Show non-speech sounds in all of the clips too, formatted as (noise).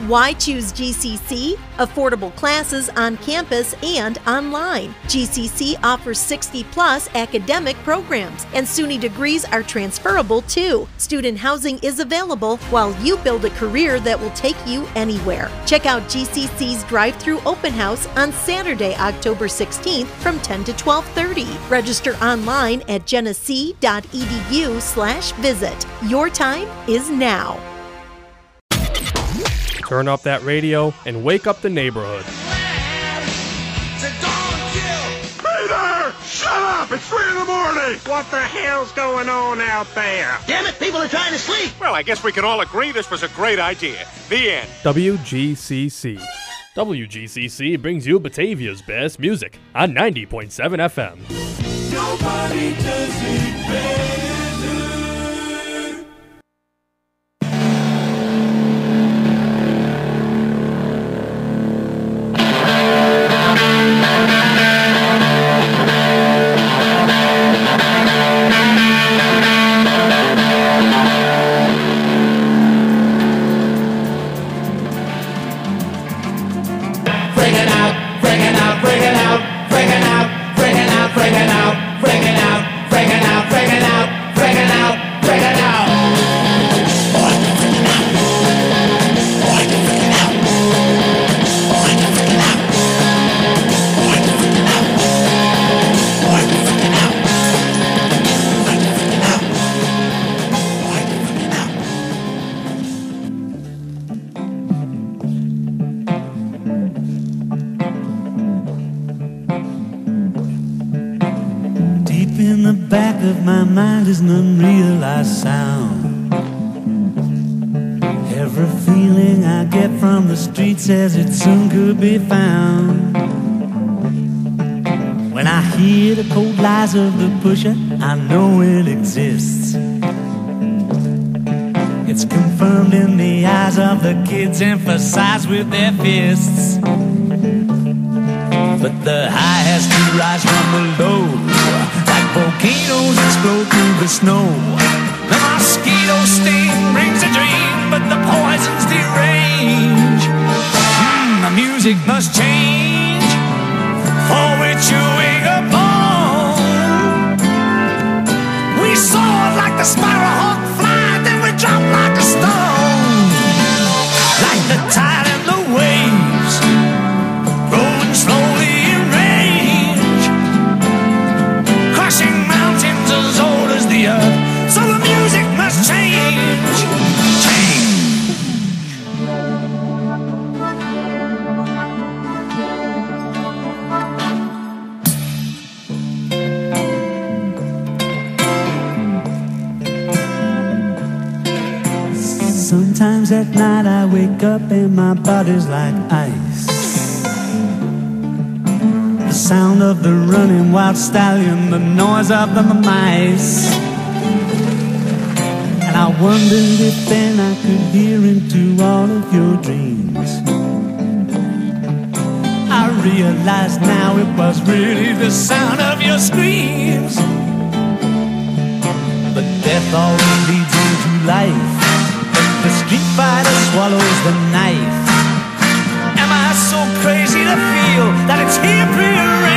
Why choose GCC? Affordable classes on campus and online. GCC offers 60 plus academic programs, and SUNY degrees are transferable too. Student housing is available while you build a career that will take you anywhere. Check out GCC's drive-through open house on Saturday, October 16th from 10 to 12:30. Register online at genesee.edu/visit. Your time is now. Turn up that radio and wake up the neighborhood. Peter! Shut up! It's three in the morning! What the hell's going on out there? Damn it, people are trying to sleep! Well, I guess we can all agree this was a great idea. The end. WGCC. WGCC brings you Batavia's best music on 90.7 FM. Nobody does it better. My like ice. The sound of the running wild stallion, the noise of the mice. And I wondered if then I could hear into all of your dreams. I realize now it was really the sound of your screams. But death always leads into life. The street fighter swallows the knife. So to feel that it's here prearranged?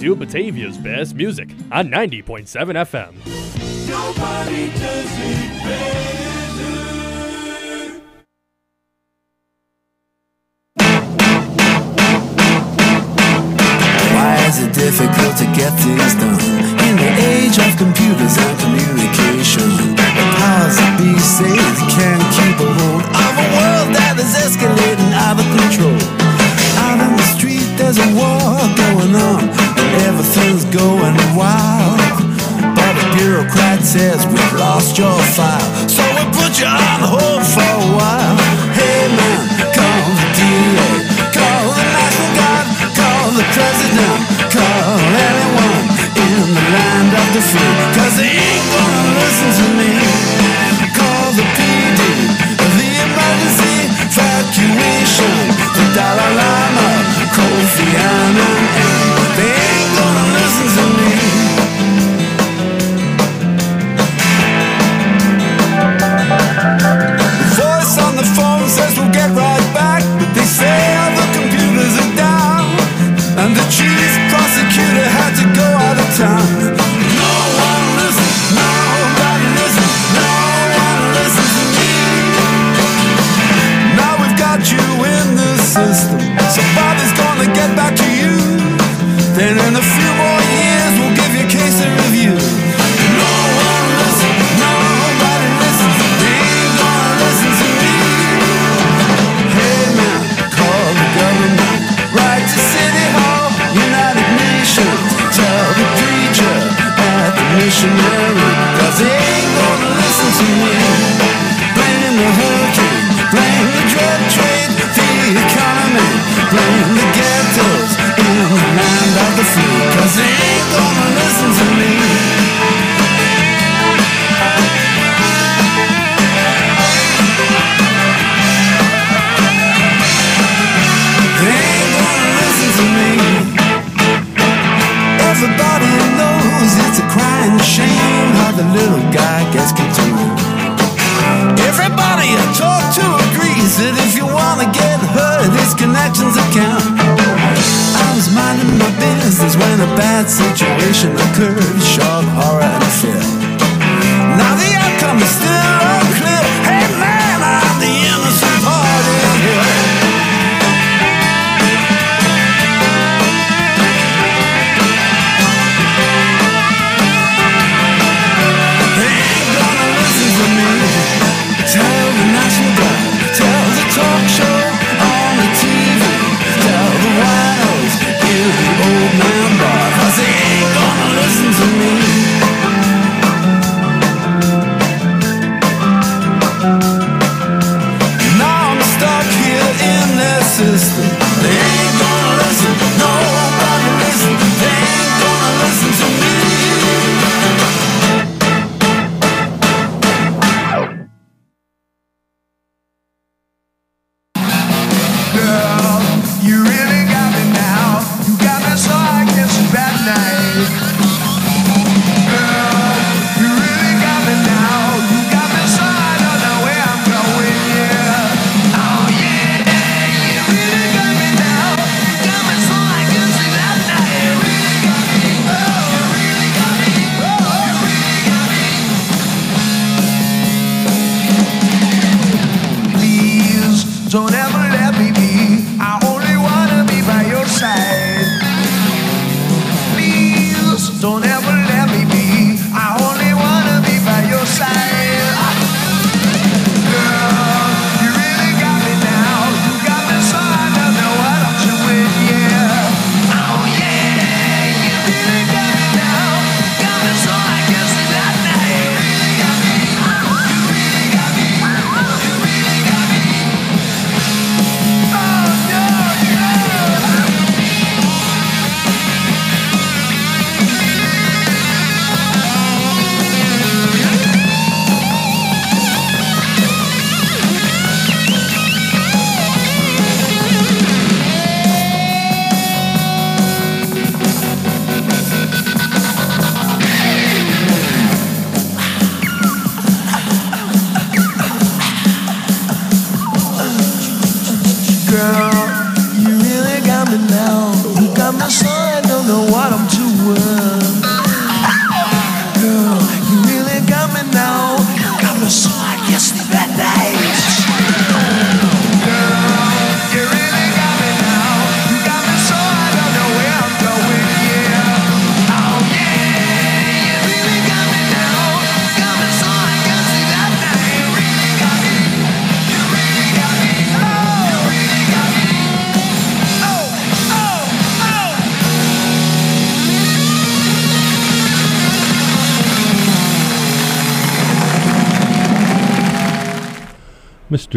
Brings you Batavia's best music on 90.7 FM.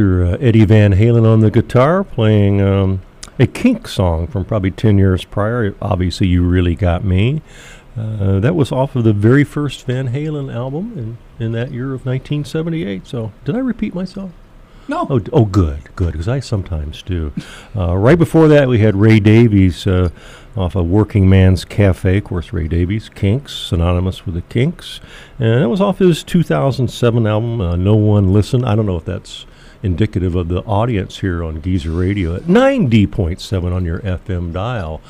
Mr. uh, Eddie Van Halen on the guitar playing um, a Kink song from probably 10 years prior. Obviously, You Really Got Me. Uh, that was off of the very first Van Halen album in, in that year of 1978. So, did I repeat myself? No. Oh, d- oh good, good, because I sometimes do. Uh, right before that, we had Ray Davies uh, off of Working Man's Cafe. Of course, Ray Davies, Kinks, synonymous with the Kinks. And that was off his 2007 album, uh, No One Listen. I don't know if that's indicative of the audience here on Geezer Radio at 90.7 on your FM dial.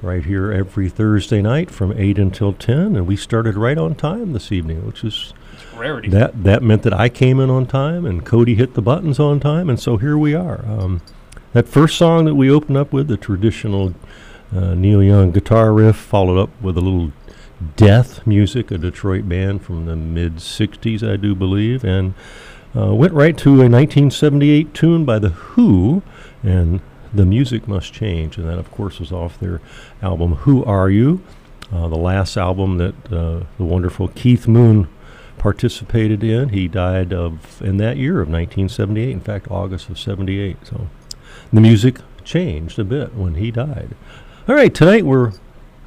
Right here every Thursday night from 8 until 10. And we started right on time this evening, which is Rarity. that that meant that I came in on time and Cody hit the buttons on time, and so here we are. Um, that first song that we opened up with, the traditional uh, Neil Young guitar riff, followed up with a little death music, a Detroit band from the mid '60s, I do believe, and uh, went right to a 1978 tune by the Who, and the music must change, and that of course was off their album Who Are You, uh, the last album that uh, the wonderful Keith Moon participated in. He died of in that year of 1978. In fact, August of 78. So the music changed a bit when he died. All right, tonight we're,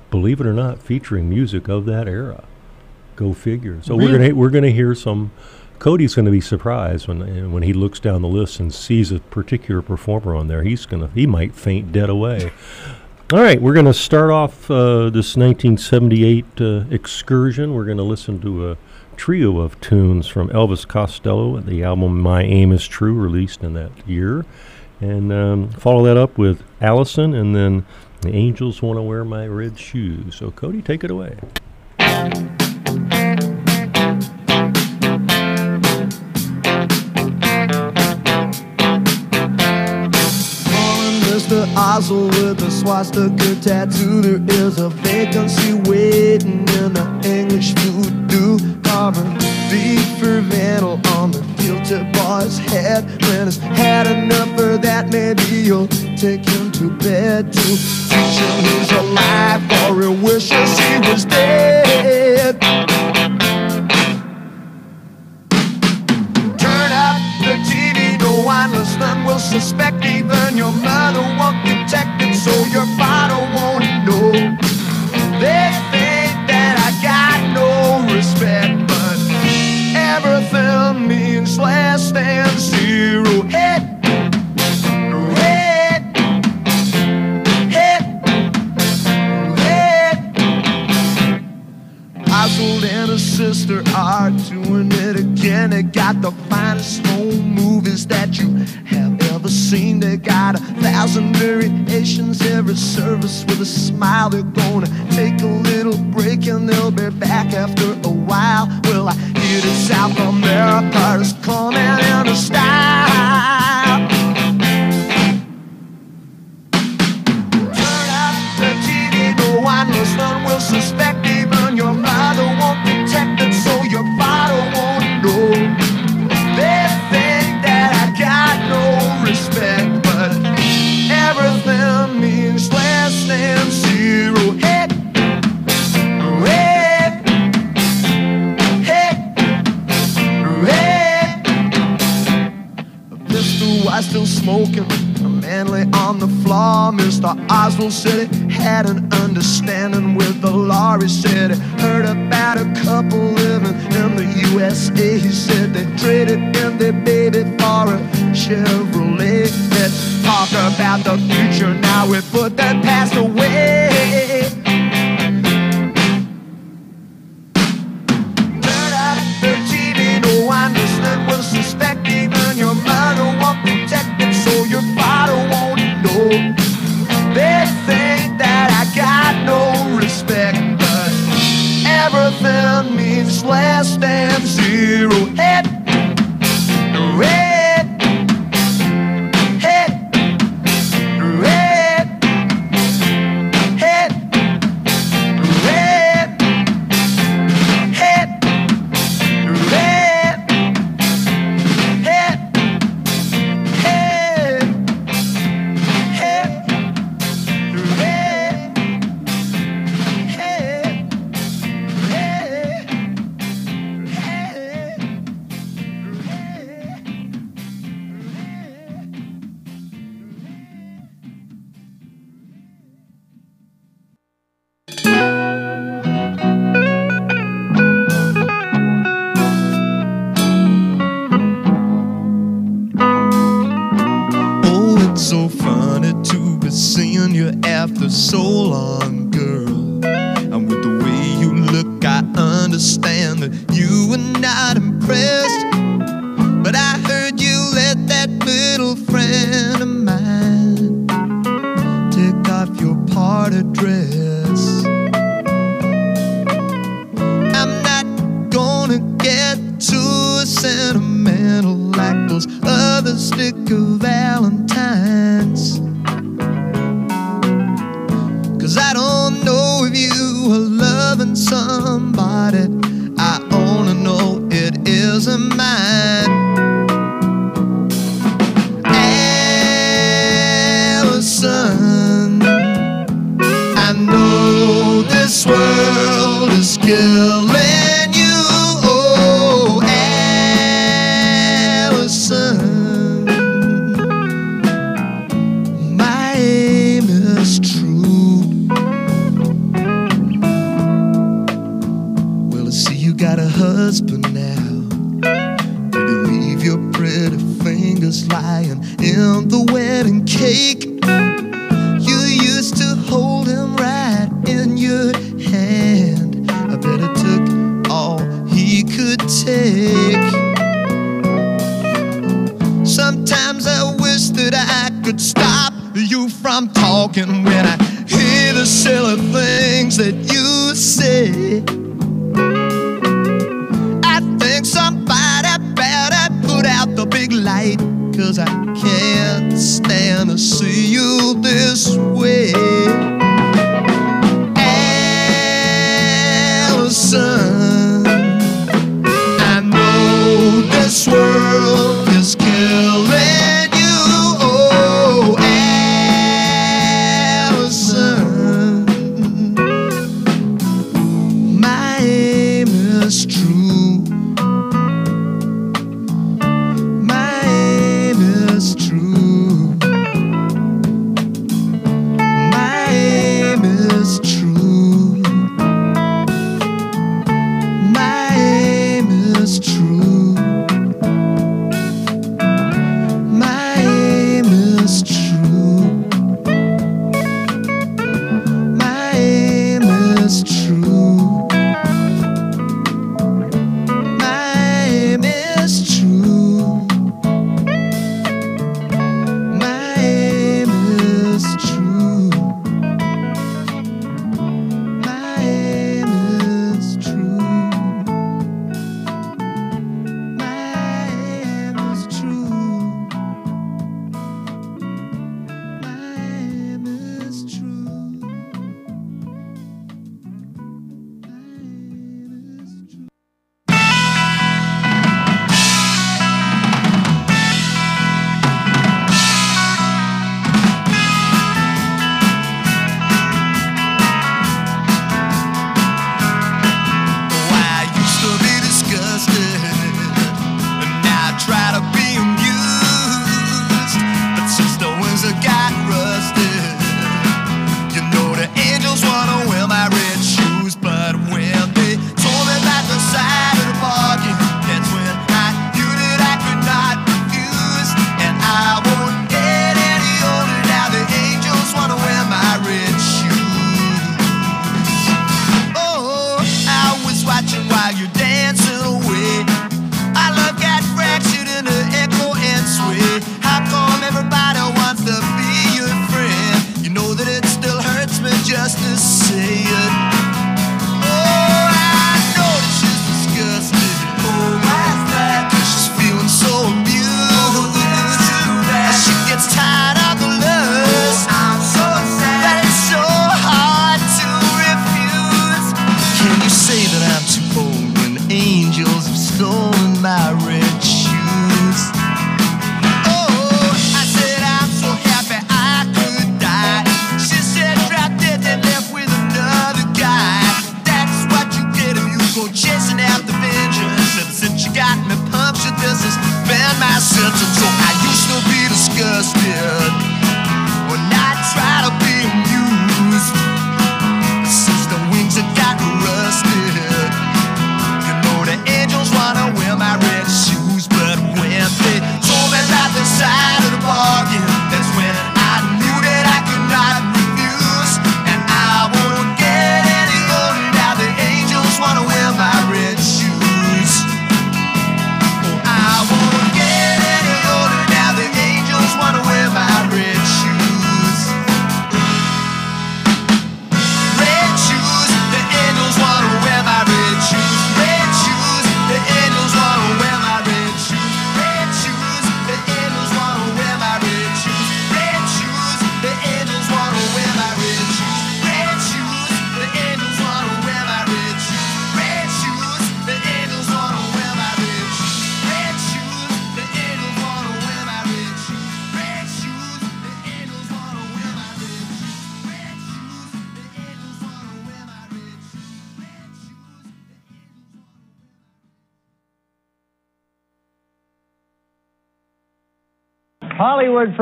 believe it or not, featuring music of that era. Go figure. So we're gonna we're gonna hear some. Cody's going to be surprised when when he looks down the list and sees a particular performer on there. He's gonna he might faint dead away. (laughs) All right, we're going to start off uh, this 1978 uh, excursion. We're going to listen to a trio of tunes from Elvis Costello and the album My Aim Is True, released in that year. And um, follow that up with Alison and then The Angels Want to Wear My Red Shoes. So, Cody, take it away. Oswald with a swastika tattoo. There is a vacancy waiting in the English voodoo. Carving beef for vandal on the guilty boy's head. When he's had enough of that, maybe you'll take him to bed to teach him he's alive, or he wishes he was dead. Suspect. Even your mother won't detect it, so your father won't know. They think that I got no respect, but everything means less than zero. Oswald and sister are doing it again. They got the finest home movies that you seen. They got a thousand variations, every service with a smile. They're gonna take a little break and they'll be back after a while. Well, I hear that South America is coming in a style. Turn up the TV, no one listening will suspect. Even still smoking, Manly on the floor. Mr. Oswald said he had an understanding with the. He said he heard about a couple living in the USA. He said they traded in their baby for a Chevrolet. Let's talk about the future now. We put that past away. They think that I got no respect, but everything means less than zero. Head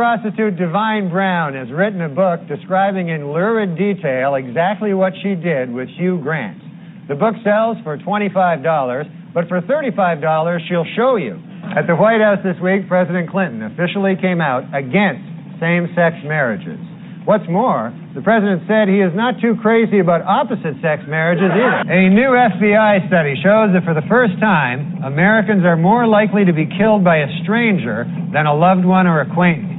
prostitute Divine Brown has written a book describing in lurid detail exactly what she did with Hugh Grant. The book sells for $25, but for $35, she'll show you. At the White House this week, President Clinton officially came out against same sex marriages. What's more, the president said he is not too crazy about opposite sex marriages either. A new FBI study shows that for the first time, Americans are more likely to be killed by a stranger than a loved one or acquaintance.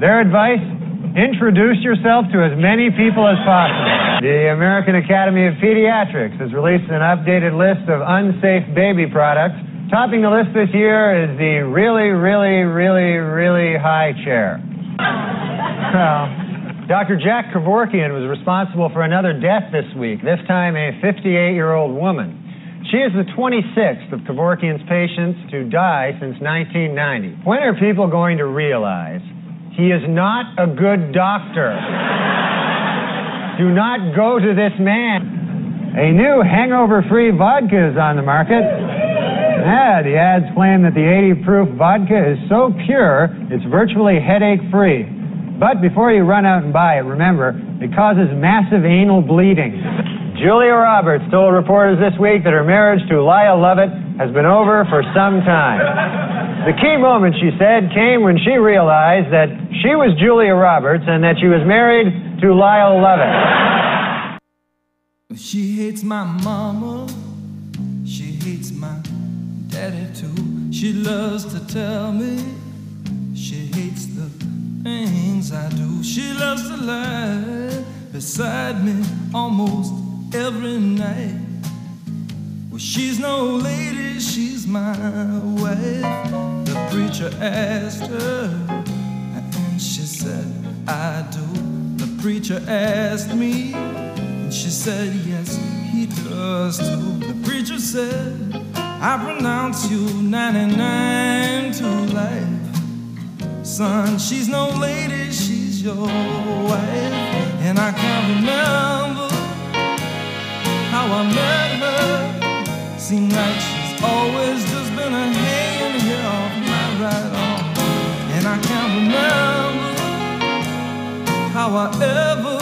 Their advice? Introduce yourself to as many people as possible. The American Academy of Pediatrics has released an updated list of unsafe baby products. Topping the list this year is the really, really, really, really high chair. Well, Dr. Jack Kevorkian was responsible for another death this week, this time a 58 year old woman. She is the 26th of Kevorkian's patients to die since 1990. When are people going to realize he is not a good doctor? Do not go to this man. A new hangover free vodka is on the market. Yeah, the ads claim that the 80 proof vodka is so pure, it's virtually headache free. But before you run out and buy it, remember, it causes massive anal bleeding. Julia Roberts told reporters this week that her marriage to Lyle Lovett has been over for some time. The key moment, she said, came when she realized that she was Julia Roberts and that she was married to Lyle Lovett. She hates my mama, she hates my daddy too. She loves to tell me she hates the things I do. She loves to lie beside me almost every night. She's no lady, she's my wife. The preacher asked her, and she said, I do. The preacher asked me, and she said, Yes, he does too. The preacher said, I pronounce you 99 to life. Son, she's no lady, she's your wife. And I can't remember how I met her. Like she's always just been a hanging here off my right arm. And I can't remember how I ever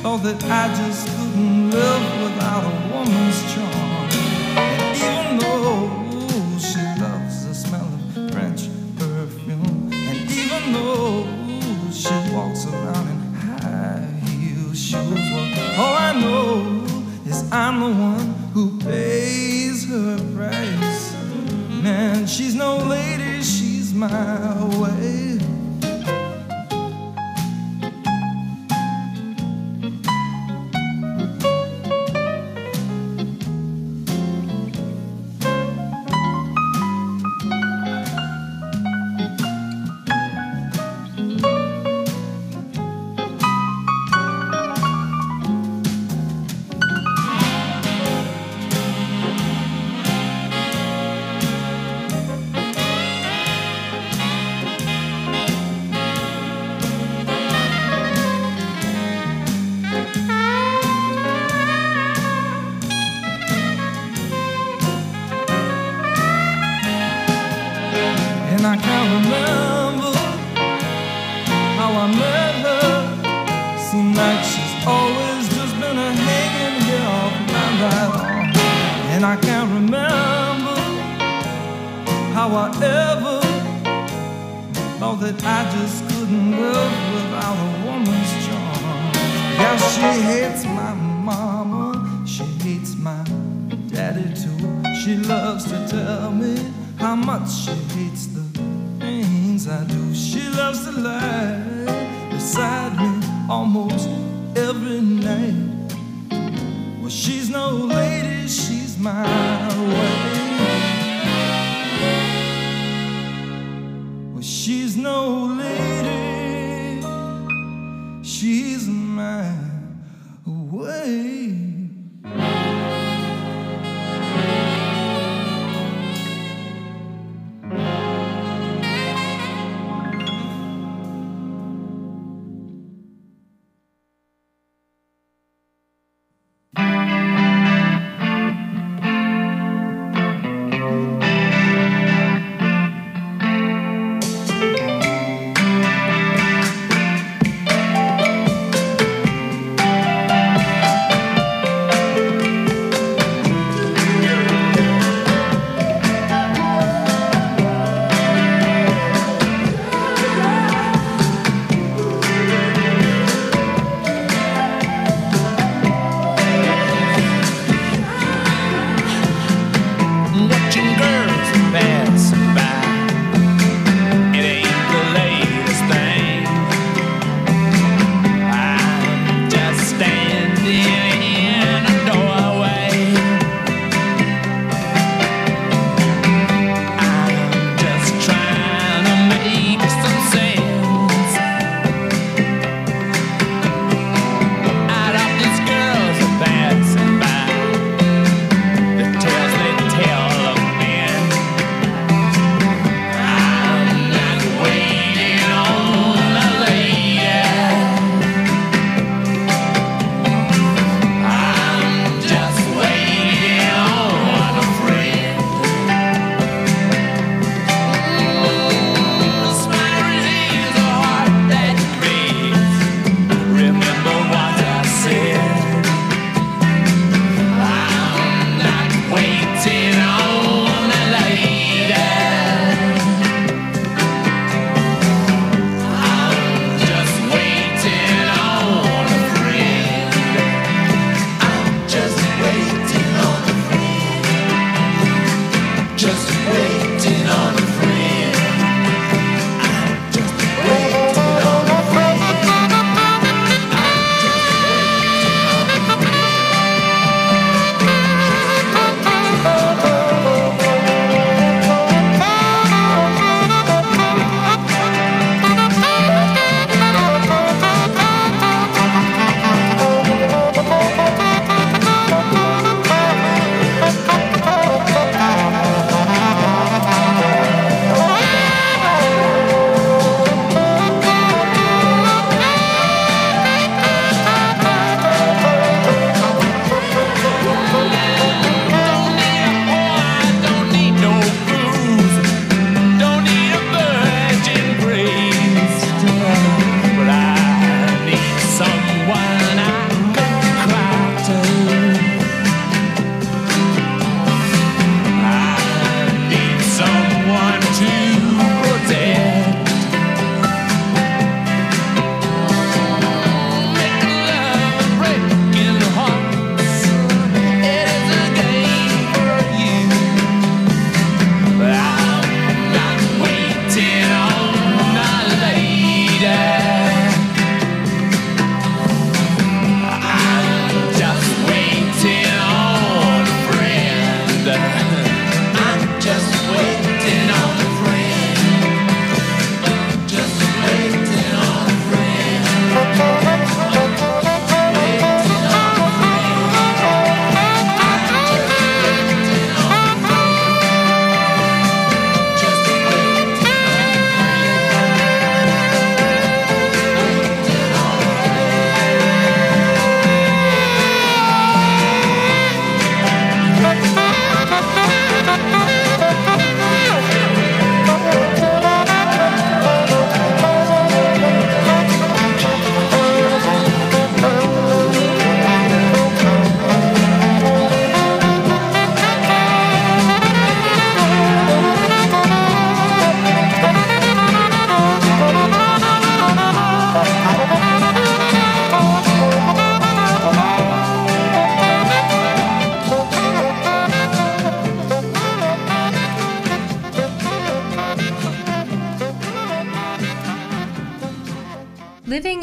thought that I just couldn't live without a woman's charm. And even though she loves the smell of French perfume, and even though she walks around in high heel shoes, well, all I know is I'm the one who pays her price. Man, she's no lady, she's my way.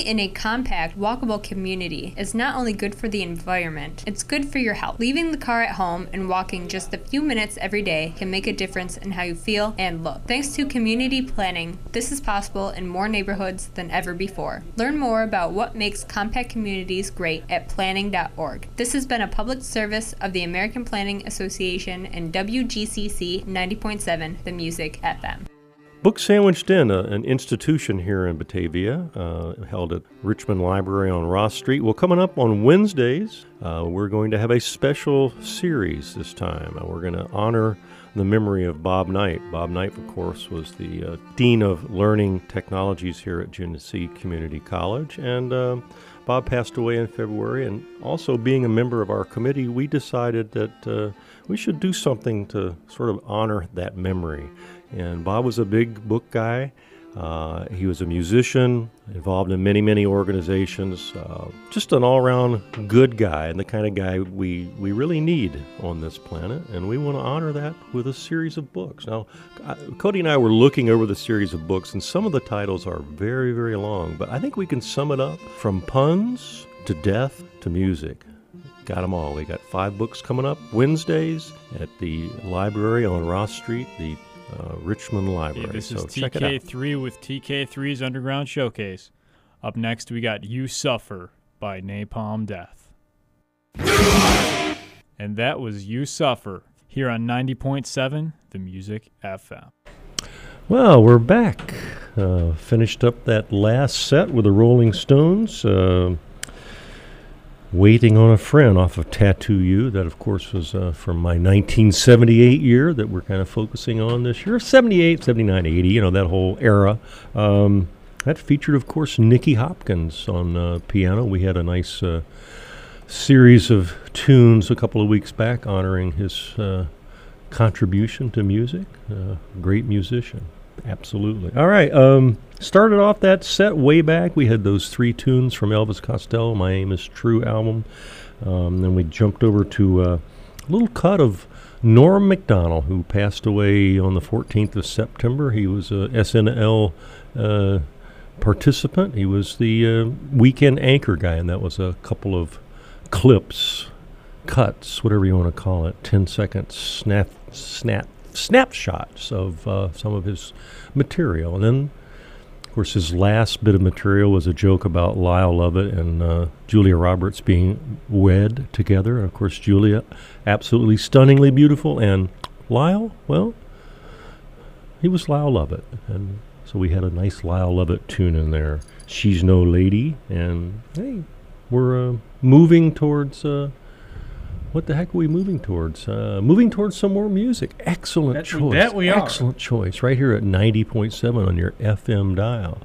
In a compact, walkable community is not only good for the environment, it's good for your health. Leaving the car at home and walking just a few minutes every day can make a difference in how you feel and look. Thanks to community planning, this is possible in more neighborhoods than ever before. Learn more about what makes compact communities great at planning.org. This has been a public service of the American Planning Association and WGCC 90.7 The Music FM. Book Sandwiched In, a, an institution here in Batavia, uh, held at Richmond Library on Ross Street. Well, coming up on Wednesdays, uh, we're going to have a special series this time. Uh, we're going to honor the memory of Bob Knight. Bob Knight, of course, was the uh, Dean of Learning Technologies here at Genesee Community College. And um, Bob passed away in February. And also, being a member of our committee, we decided that uh, we should do something to sort of honor that memory. And Bob was a big book guy. Uh, he was a musician, involved in many, many organizations. Uh, just an all-around good guy, and the kind of guy we we really need on this planet. And we want to honor that with a series of books. Now, uh, Cody and I were looking over the series of books, and some of the titles are very, very long. But I think we can sum it up from puns to death to music. Got them all. We got five books coming up Wednesdays at the library on Ross Street. The uh, Richmond Library. Yeah, this so is check it out. TK3 with TK3's Underground Showcase. Up next, we got You Suffer by Napalm Death. and that was You Suffer here on 90.7 The Music FM. Well, we're back. Uh, finished up that last set with the Rolling Stones. Uh, Waiting on a Friend off of Tattoo You. That, of course, was uh, from my 1978 year that we're kind of focusing on this year. 78, 79, 80, you know, that whole era. Um, that featured, of course, Nicky Hopkins on uh, piano. We had a nice uh, series of tunes a couple of weeks back honoring his uh, contribution to music. Uh, great musician. Absolutely. All right. Um, started off that set way back. We had those three tunes from Elvis Costello, My Aim is True album. Um, then we jumped over to uh, a little cut of Norm MacDonald, who passed away on the 14th of September. He was a SNL uh, participant. He was the uh, weekend anchor guy, and that was a couple of clips, cuts, whatever you want to call it, 10 second snap, snap, snapshots of uh, some of his material. And then, of course, his last bit of material was a joke about Lyle Lovett and uh, Julia Roberts being wed together. And of course, Julia, absolutely stunningly beautiful, and Lyle, well, he was Lyle Lovett. And so we had a nice Lyle Lovett tune in there. She's No Lady. And hey, we're uh, moving towards. Uh, what the heck are we moving towards? Uh, moving towards some more music. Excellent That we- choice. that we are. Excellent choice. Right here at 90.7 on your FM dial.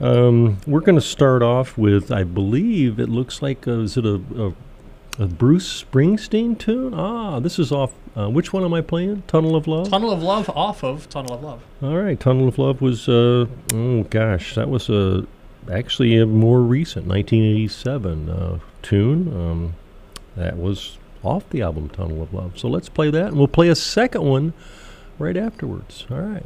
Um, we're going to start off with, I believe it looks like, uh, is it a, a, a Bruce Springsteen tune? Ah, this is off. Uh, which one am I playing? Tunnel of Love? Tunnel of Love off of Tunnel of Love. All right, Tunnel of Love was, uh, oh gosh, that was a, actually a more recent 1987 uh, tune. Um, that was off the album Tunnel of Love. So let's play that, and we'll play a second one right afterwards. All right.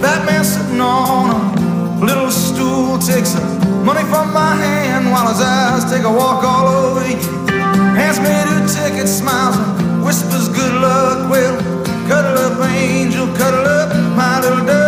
That man sitting on a little stool takes the money from my hand while his eyes take a walk all over you. Hands me two tickets, smiles and whispers good luck. Well, cuddle up, angel, cuddle up, my little dove,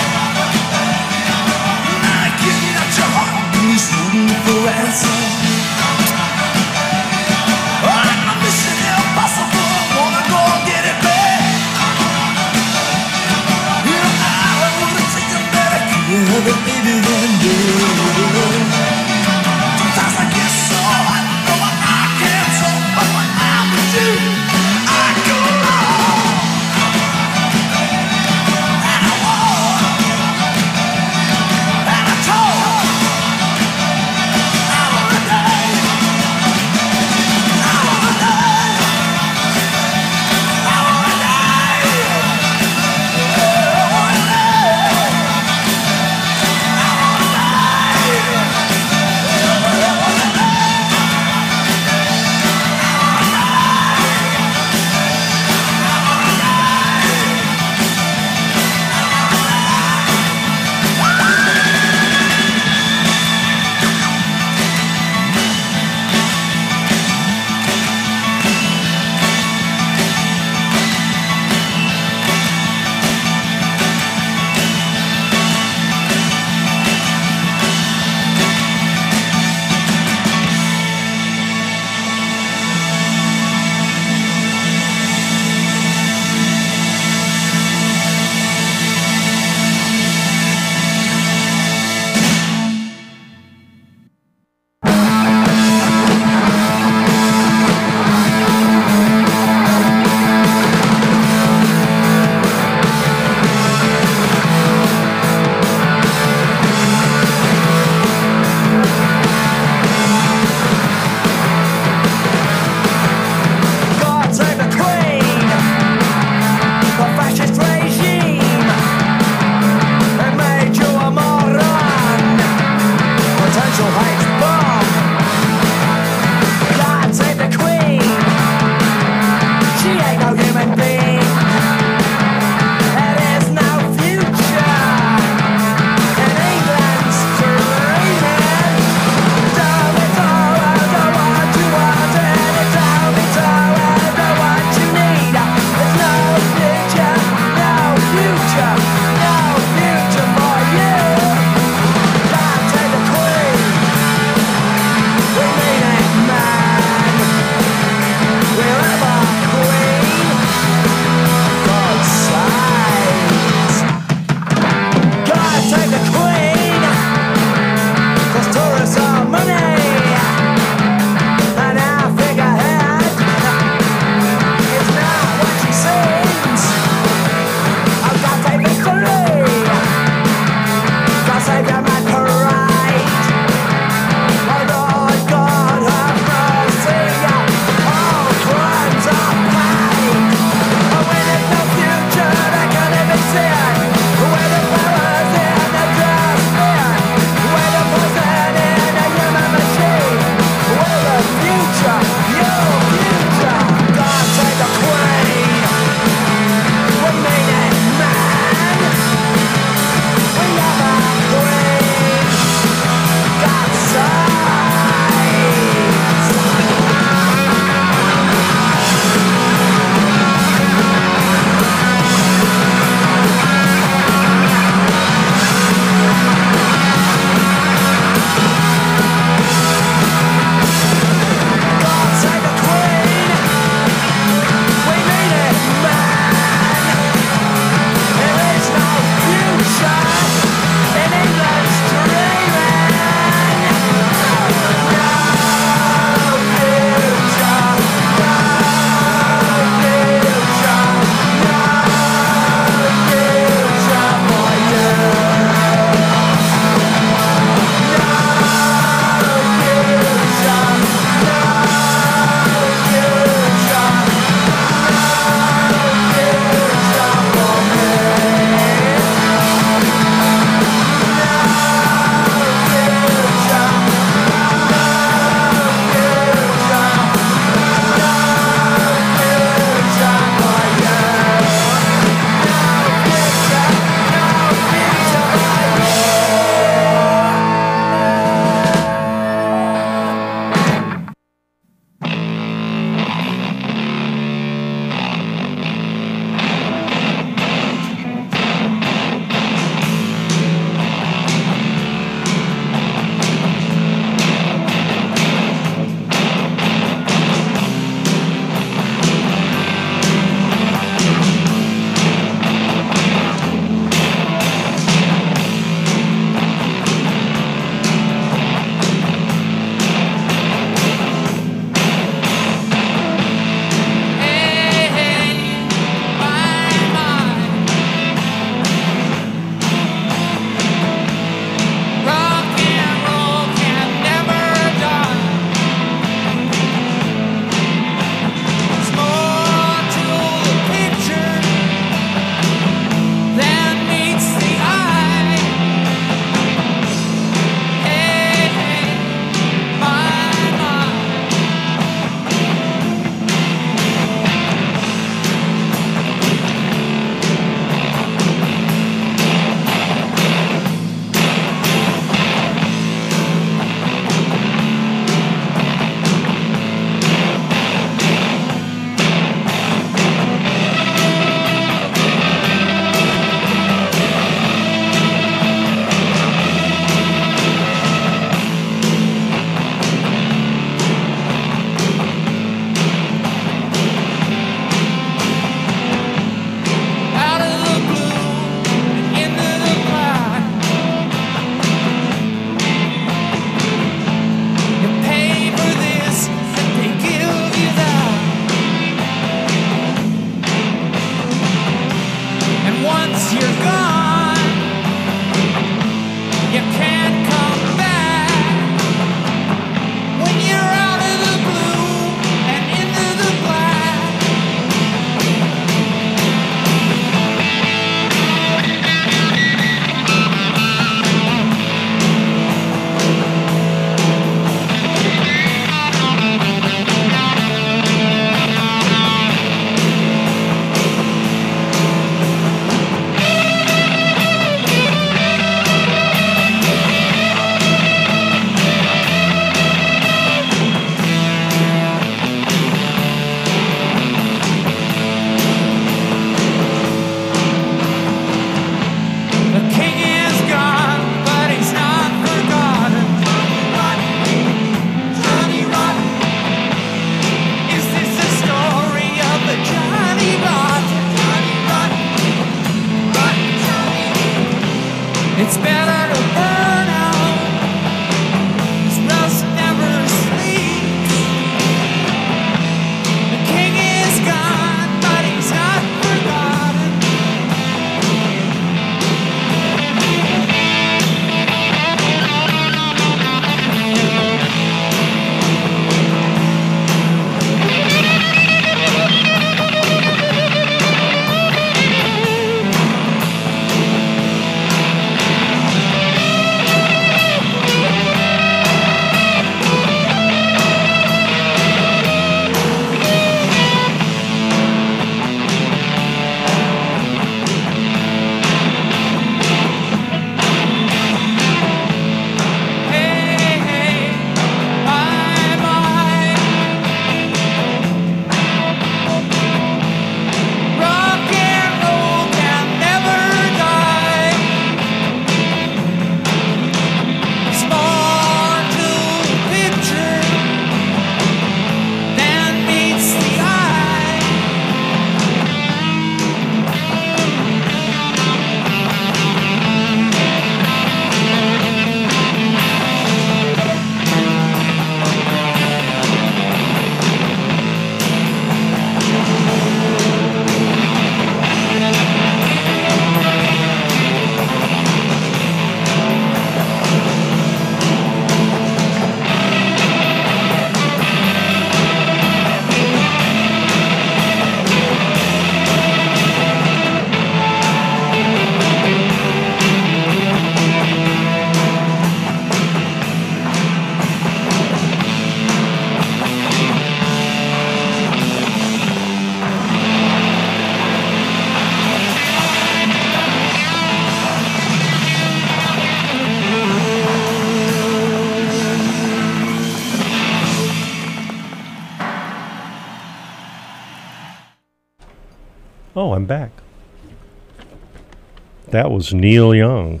was Neil Young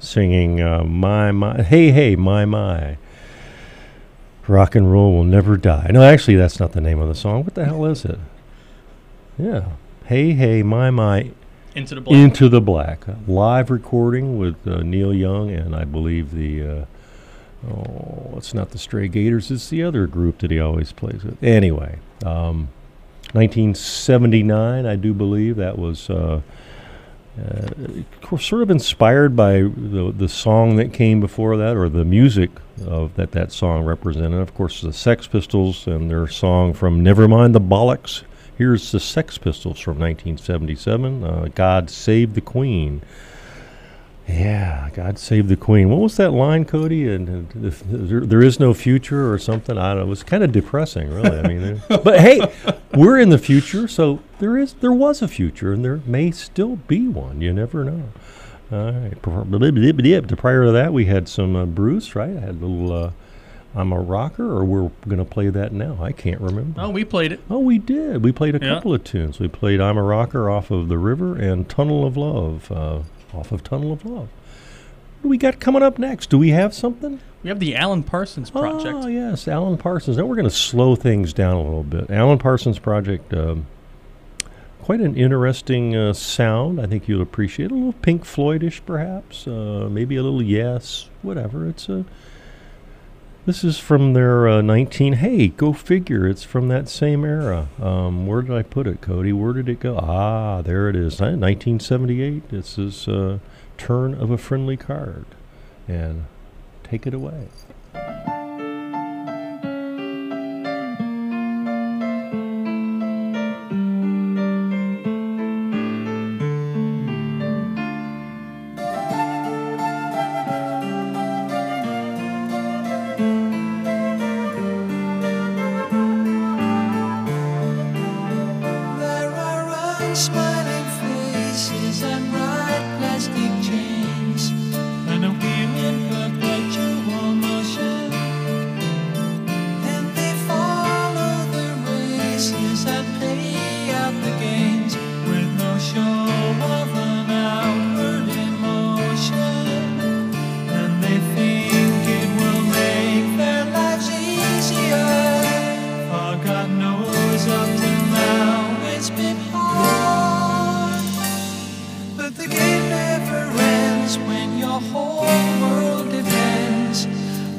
singing uh, "My My." Hey, hey, my my. Rock and roll will never die. No, actually, that's not the name of the song. What the hell is it? Yeah. Hey, hey, my my. Into the Black. Into the black. Live recording with uh, Neil Young and I believe the. Uh, oh, it's not the Stray Gators. It's the other group that he always plays with. Anyway, um, 1979, I do believe that was. Uh, uh, sort of inspired by the the song that came before that, or the music of that that song represented. Of course, the Sex Pistols and their song from "Nevermind the Bollocks." Here's the Sex Pistols from 1977. Uh, "God Save the Queen." Yeah, God save the Queen. What was that line, Cody? And, and if there, there is no future or something. I don't know. It was kind of depressing, really. I mean, (laughs) but hey, we're in the future, so there is there was a future, and there may still be one. You never know. All right. Pr- Prior to that, we had some uh, Bruce, right? I had a little. Uh, I'm a rocker, or we're going to play that now. I can't remember. Oh, we played it. Oh, we did. We played a Yeah. couple of tunes. We played "I'm a Rocker" off of the River and "Tunnel of Love" uh, off of "Tunnel of Love." What do we got coming up next? Do we have something? We have the Alan Parsons project. Oh yes, Alan Parsons. Now we're going to slow things down a little bit. Alan Parsons project. Um, quite an interesting uh, sound. I think you'll appreciate a little Pink Floydish, perhaps. Uh, maybe a little Yes, whatever. It's a. This is from their uh, 19. Hey, go figure. It's from that same era. Um, where did I put it, Cody? Where did it go? Ah, there it is. Uh, 1978. This is uh, Turn of a Friendly Card. And take it away.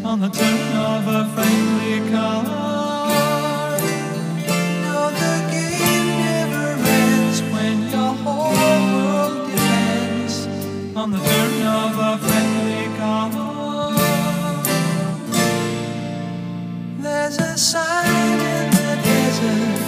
on the turn of a friendly car. No, the game never ends when your whole world depends on the turn of a friendly car. There's a sign in the desert.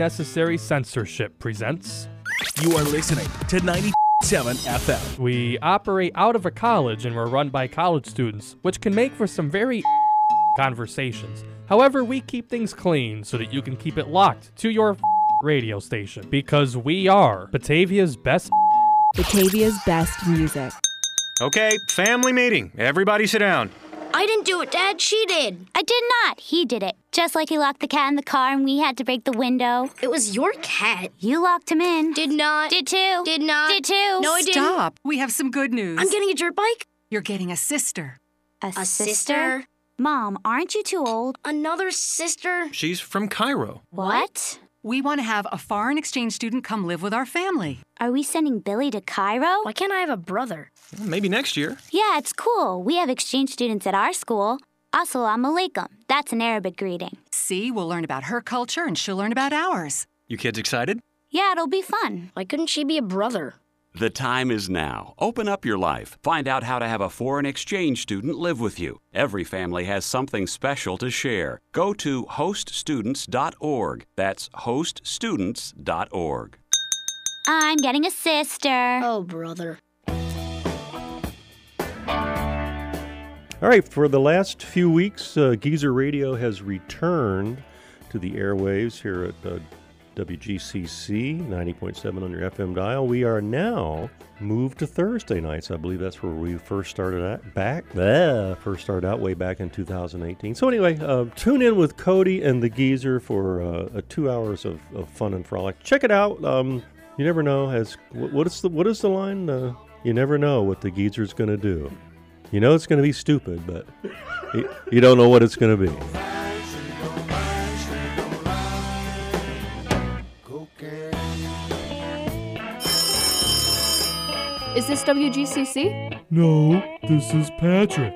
Unnecessary Censorship presents. You are listening to 97 FM. We operate out of a college and we're run by college students, which can make for some very conversations. However, we keep things clean so that you can keep it locked to your radio station because we are Batavia's best. Batavia's best music. Okay, family meeting. Everybody sit down. I didn't do it, Dad. She did. I did not. He did it. Just like he locked the cat in the car and we had to break the window. It was your cat. You locked him in. Did not. Did too. Did not. Did too. No, I didn't. Stop. We have some good news. I'm getting a dirt bike. You're getting a sister. A, A sister? Mom, aren't you too old? Another sister. She's from Cairo. What? We want to have a foreign exchange student come live with our family. Are we sending Billy to Cairo? Why can't I have a brother? Well, maybe next year. Yeah, it's cool. We have exchange students at our school. Assalamu alaikum. That's an Arabic greeting. See, we'll learn about her culture and she'll learn about ours. You kids excited? Yeah, it'll be fun. Why couldn't she be a brother? The time is now. Open up your life. Find out how to have a foreign exchange student live with you. Every family has something special to share. Go to hoststudents.org. That's hoststudents.org. I'm getting a sister. Oh, brother. All right, for the last few weeks, uh, Geezer Radio has returned to the airwaves here at uh, WGCC 90.7 on your FM dial. We are now moved to Thursday nights. I believe that's where we first started at back. Uh, first started out way back in 2018. So anyway, uh, tune in with Cody and the Geezer for uh, two hours of, of fun and frolic. Check it out. Um, you never know. As what, what is the what is the line? Uh, you never know what the Geezer's going to do. You know it's going to be stupid, but you, you don't know what it's going to be. Is this WGCC? No, this is Patrick.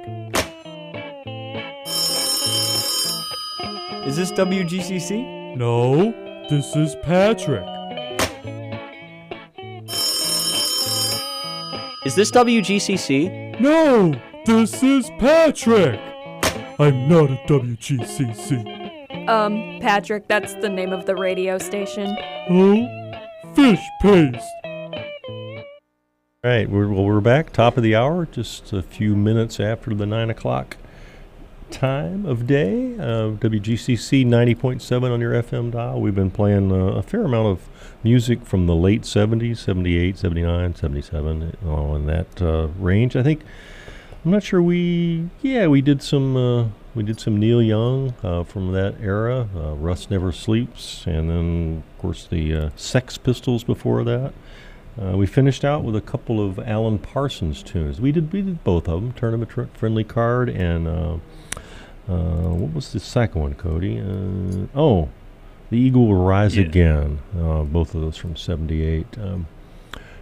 Is this WGCC? No, this is Patrick. Is this WGCC? No, this is Patrick. I'm not a WGCC. Um, Patrick, that's the name of the radio station. Oh, fish paste. All right, we're, well, we're back, top of the hour, just a few minutes after the 9 o'clock time of day. Uh, WGCC 90.7 on your FM dial. We've been playing uh, a fair amount of music from the late 70s, 78, 79, 77, you know, in that uh, range. I think, I'm not sure we, yeah, we did some. Uh, we did some Neil Young uh, from that era, uh, Rust Never Sleeps, and then, of course, the Sex Pistols before that. Uh, we finished out with a couple of Alan Parsons tunes. We did we did both of them, Tournament Friendly Card and uh, uh, what was the second one, Cody? Uh, oh, The Eagle Will Rise Yeah. Again. Uh, both of those from '78. Um,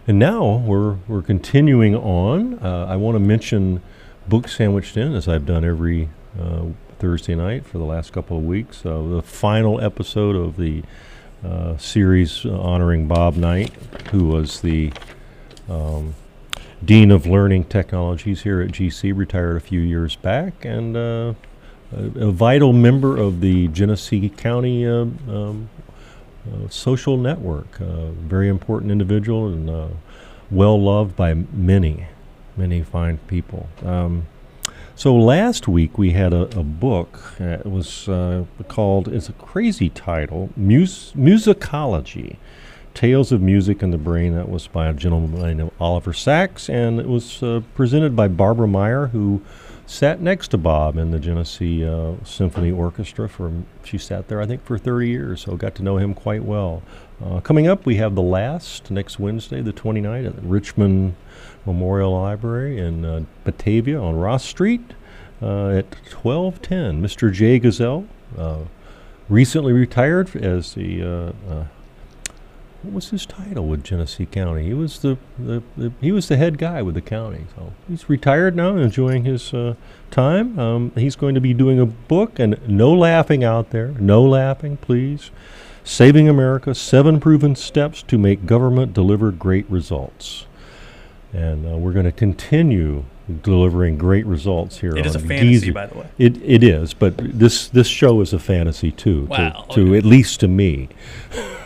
and now we're we're continuing on. Uh, I want to mention Book Sandwiched In, as I've done every uh, Thursday night for the last couple of weeks. Uh, the final episode of the uh, series honoring Bob Knight, who was the um, Dean of Learning Technologies here at GC, retired a few years back, and uh, a, vital member of the Genesee County um, um, uh, social network. Uh, very important individual and uh, well loved by many, many fine people. Um, so last week we had a, a book. Uh, it was uh, called. It's a crazy title. Mus- Musicophilia. Tales of Music and the Brain. That was by a gentleman by the name of Oliver Sacks, and it was uh, presented by Barbara Meyer, who sat next to Bob in the Genesee uh, Symphony Orchestra. For she sat there, I think, for 30 years, so got to know him quite well. Uh, coming up, we have the last next Wednesday, the 29th, at Richmond Memorial Library in uh, Batavia on Ross Street uh, at 12:10. Mr. Jay Gsell, uh, recently retired as the uh, what was his title with Genesee County? He was the, the, the he was the head guy with the county. So he's retired now, enjoying his uh, time. Um, he's going to be doing a book, and no laughing out there. No laughing, please. Saving America: Seven Proven Steps to Make Government Deliver Great Results. And uh, we're going to continue delivering great results here. It is on a fantasy, Geezer. by the way. It it is, but this this show is a fantasy too. Wow, To, to at least to me. (laughs)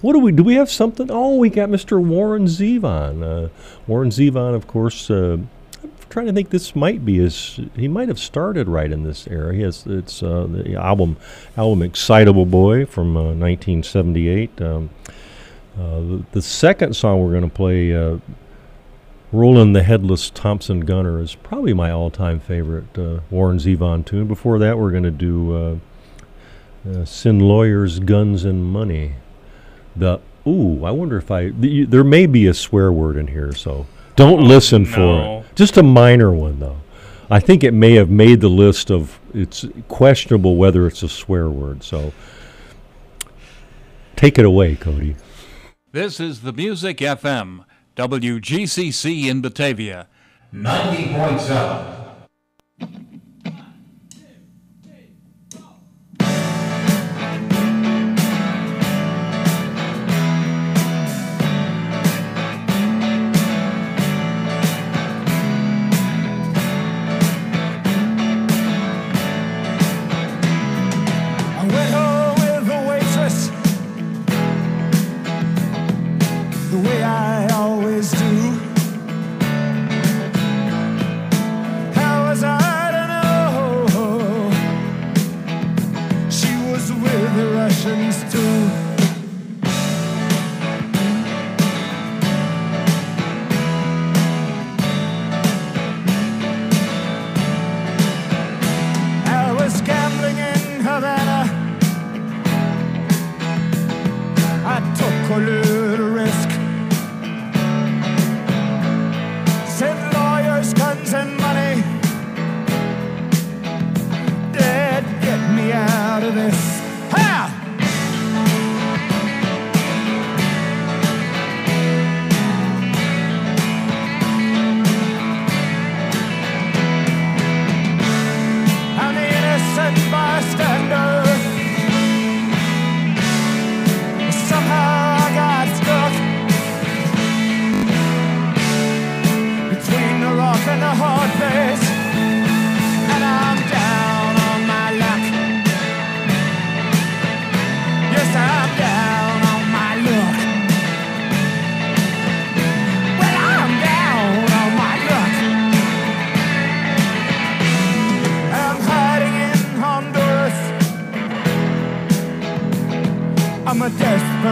What do we do? We have something. Oh, we got Mr. Warren Zevon. Uh, Warren Zevon, of course. Uh, I'm trying to think. This might be his. He might have started right in this era. He has. It's uh, the album, album "Excitable Boy" from uh, 1978. Um, uh, the, the second song we're going to play, uh, "Roland the Headless Thompson Gunner," is probably my all-time favorite uh, Warren Zevon tune. Before that, we're going to do uh, uh, "Sin Lawyers, Guns, and Money." The ooh, I wonder if I the, there may be a swear word in here, so don't oh, listen for it. Just a minor one though. I think it may have made the list of it's questionable whether it's a swear word. So take it away, Cody. This is the Music FM, WGCC in Batavia. 90.7.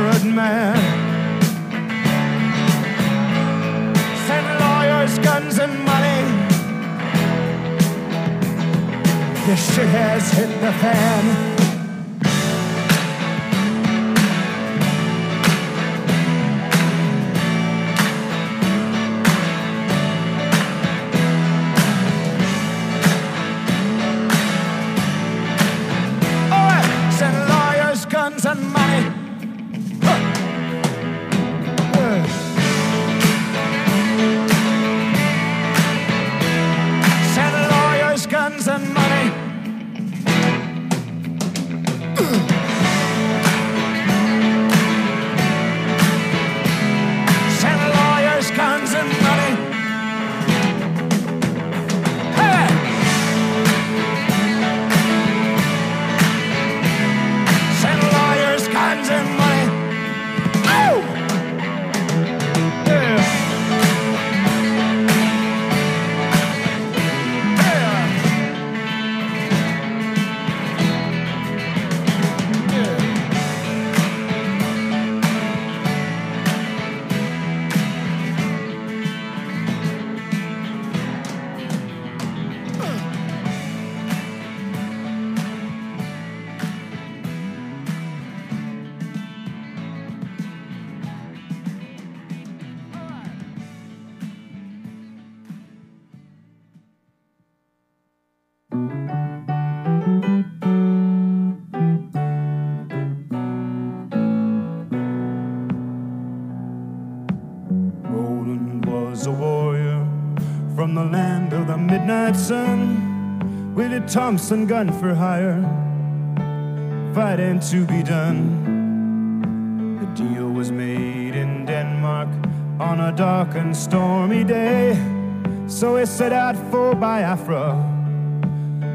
a man. Send lawyers, guns, and money. This shit has hit the fan. Midnight with a Thompson gun for hire, fighting to be done. The deal was made in Denmark on a dark and stormy day, so he set out for Biafra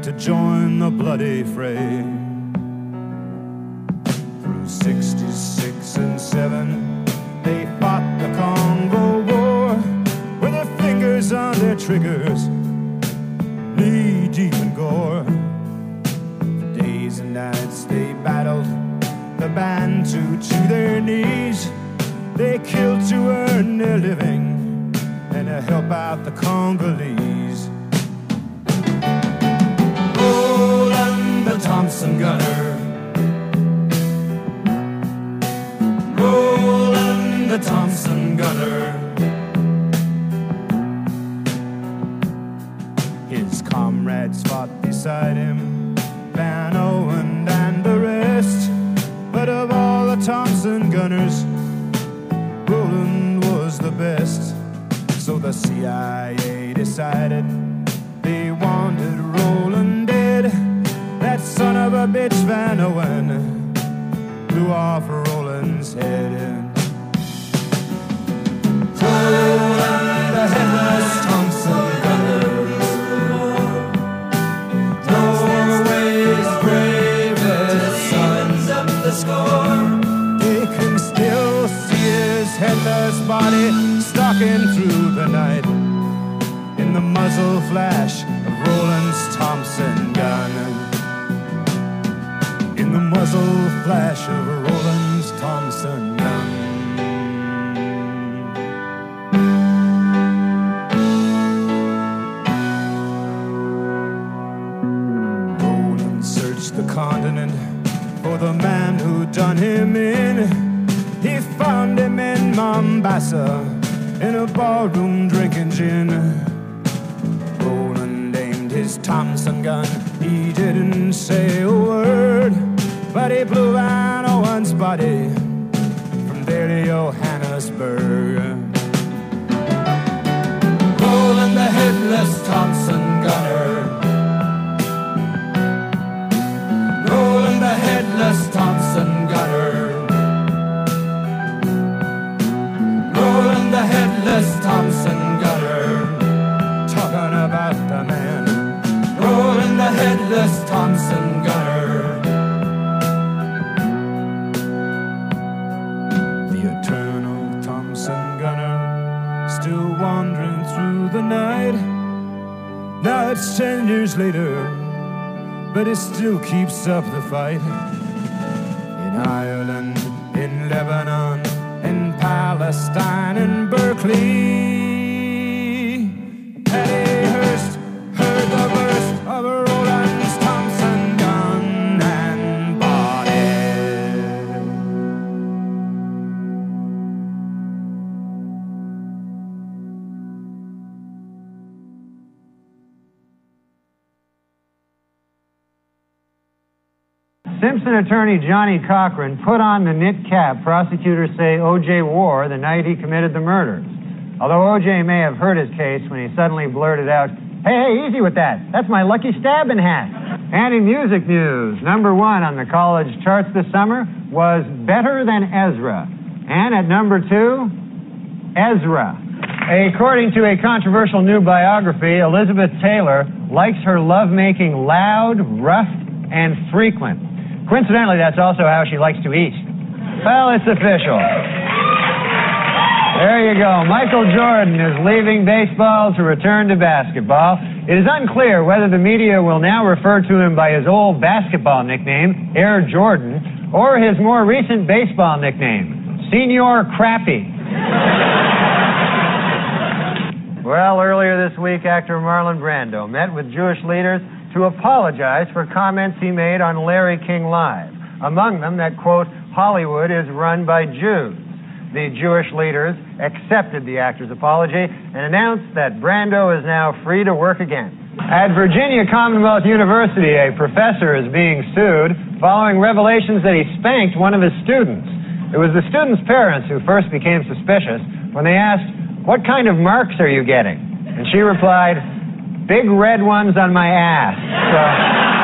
to join the bloody fray. Through 66 and 7, they fought the Congo War with their fingers on their triggers, attorney Johnnie Cochran put on the knit cap prosecutors say O.J. wore the night he committed the murders. Although O.J. may have hurt his case when he suddenly blurted out, Hey, hey, easy with that. That's my lucky stabbing hat. And in music news, number one on the college charts this summer was Better Than Ezra. And at number two, Ezra. According to a controversial new biography, Elizabeth Taylor likes her lovemaking loud, rough, and frequent. Coincidentally, that's also how she likes to eat. Well, it's official. There you go. Michael Jordan is leaving baseball to return to basketball. It is unclear whether the media will now refer to him by his old basketball nickname, Air Jordan, or his more recent baseball nickname, Senior Crappy. Well, earlier this week, actor Marlon Brando met with Jewish leaders to apologize for comments he made on Larry King Live. Among them, that quote, Hollywood is run by Jews. The Jewish leaders accepted the actor's apology and announced that Brando is now free to work again. At Virginia Commonwealth University, a professor is being sued following revelations that he spanked one of his students. It was the student's parents who first became suspicious when they asked, What kind of marks are you getting? And she replied, big red ones on my ass. So.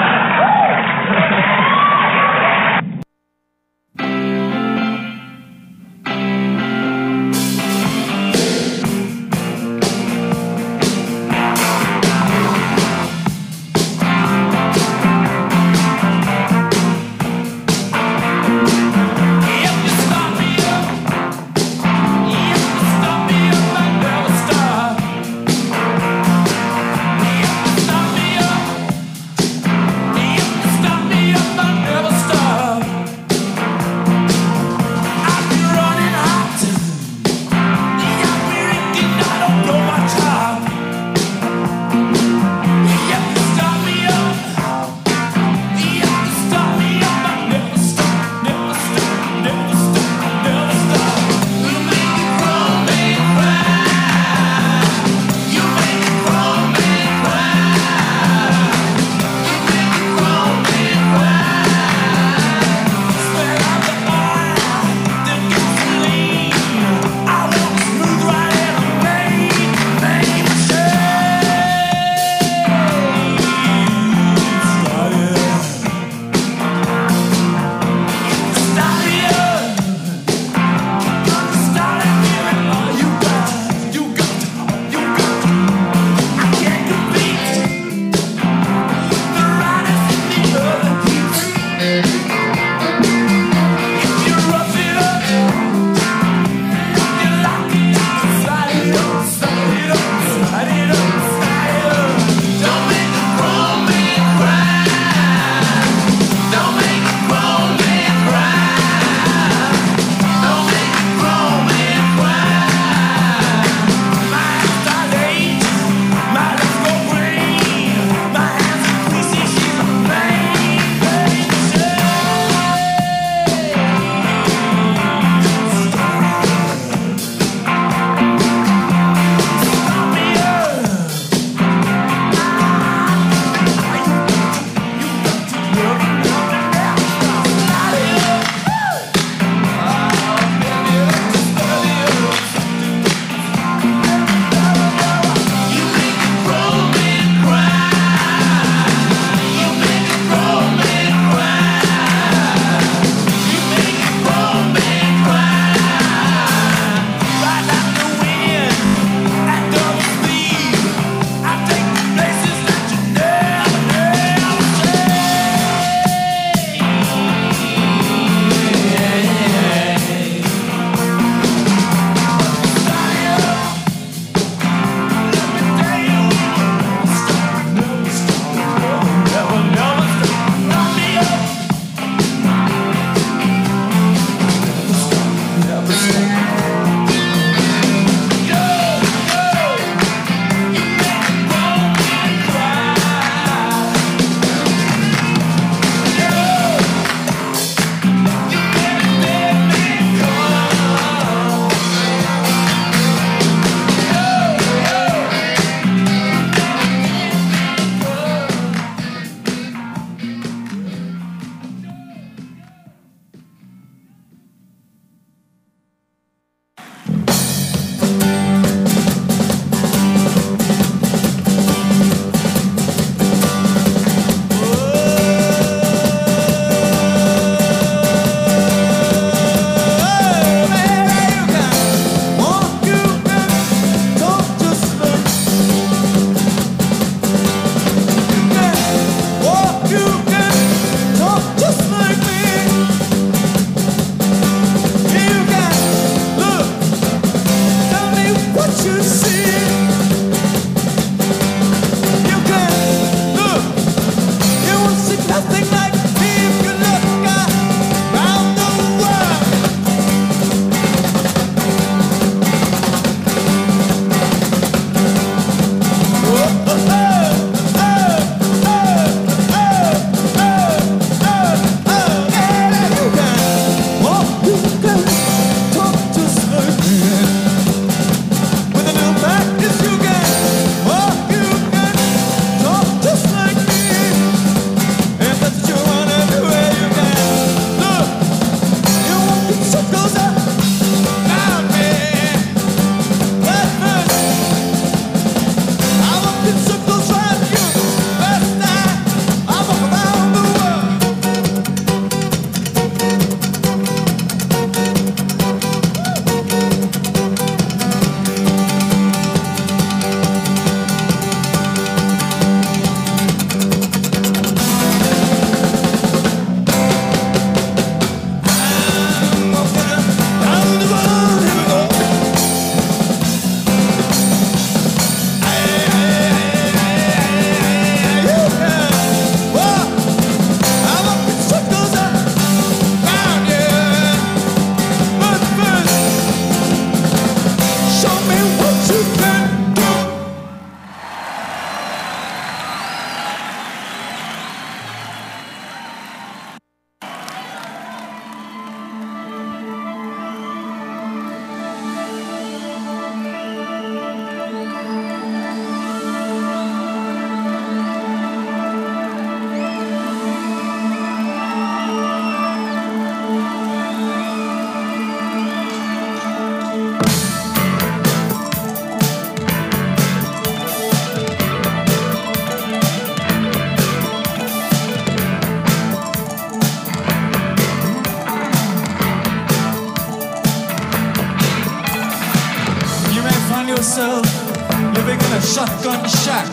Yourself living in a shotgun shack.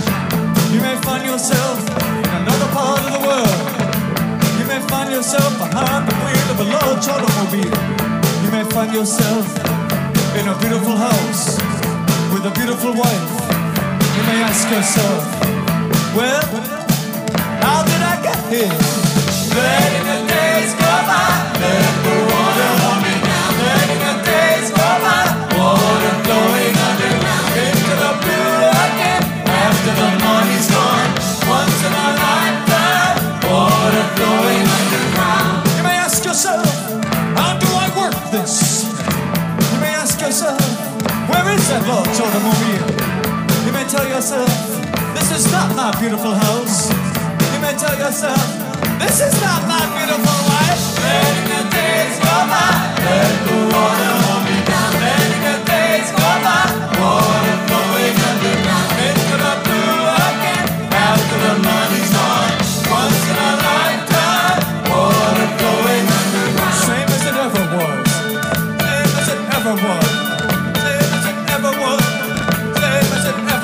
You may find yourself in another part of the world. You may find yourself behind the wheel of a large automobile. You may find yourself in a beautiful house with a beautiful wife. You may ask yourself, well, how did I get here? Letting the days go by, where is that large automobile? You may tell yourself, this is not my beautiful house. You may tell yourself, this is not my beautiful wife. Letting the days go by, let the water hold me down. Letting the days go by, water flowing underground into the blue again. After the money's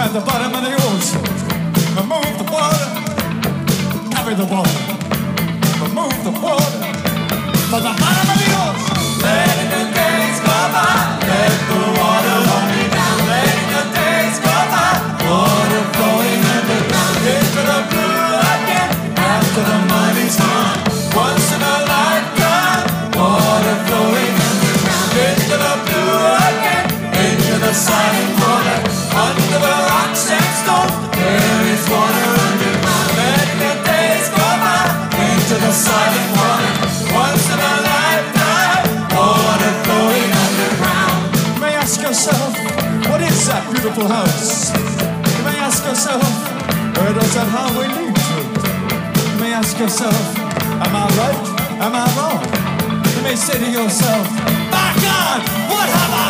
at the bottom of the ocean. Remove the water, carry the water. Remove the water from the bottom of the ocean. Letting the days go by, let the water hold me down. Letting the days go by, water flowing underground into the blue again. After the money's gone, once in a lifetime, water flowing underground into the blue again, into the silent beautiful house? May ask yourself, where does that highway lead to? You may ask yourself, am I right? Am I wrong? You may say to yourself,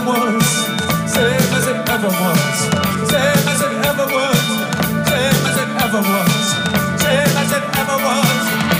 same as it ever was, same as it ever was, same as it ever was, same as it ever was.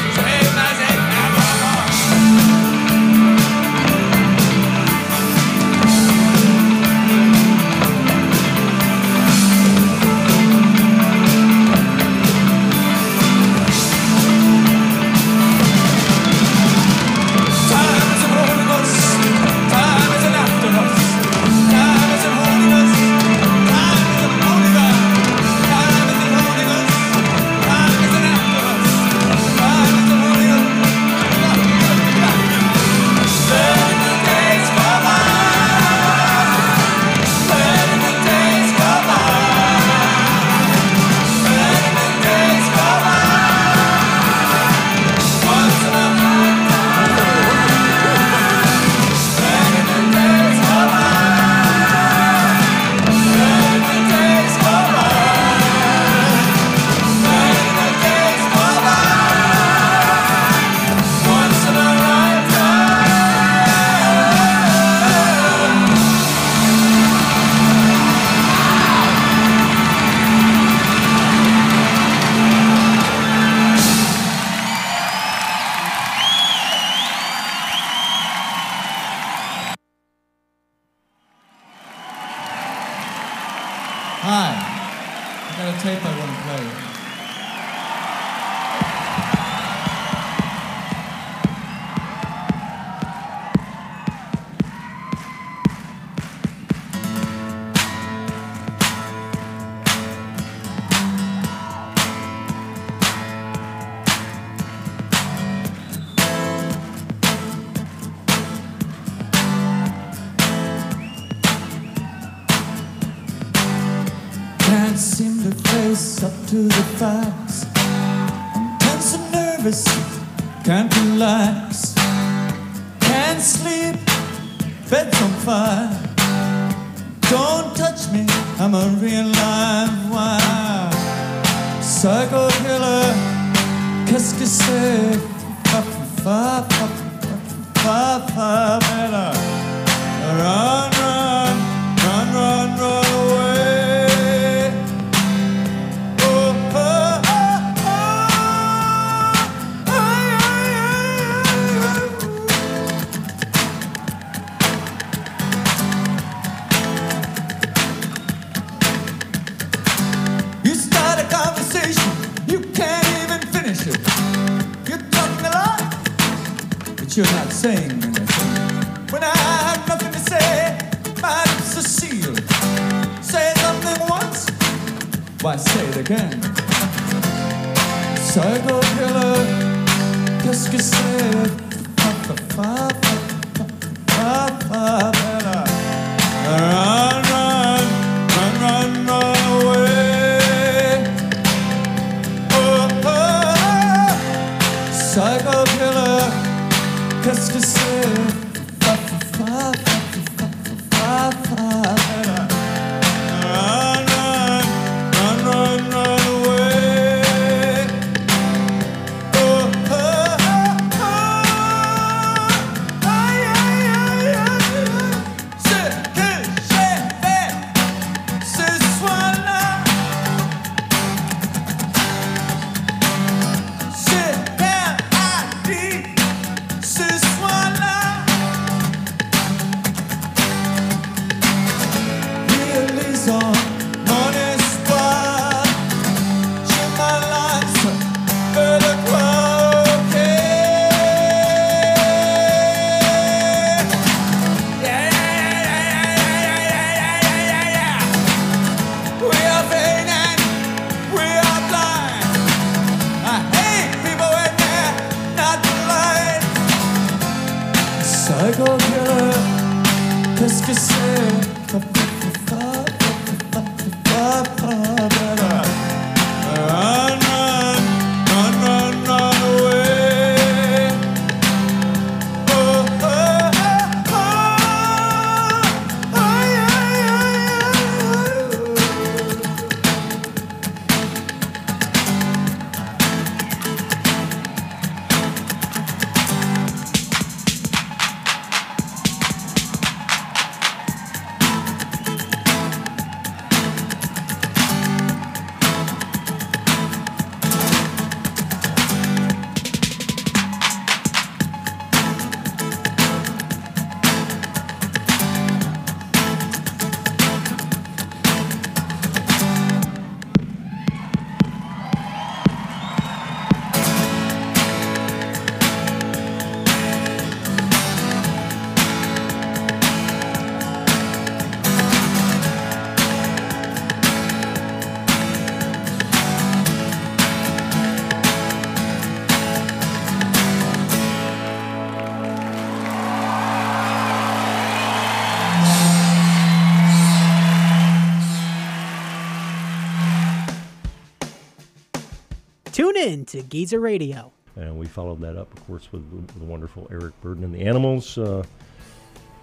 To Geezer Radio. And we followed that up, of course, with the, the wonderful Eric Burden and the Animals. Uh,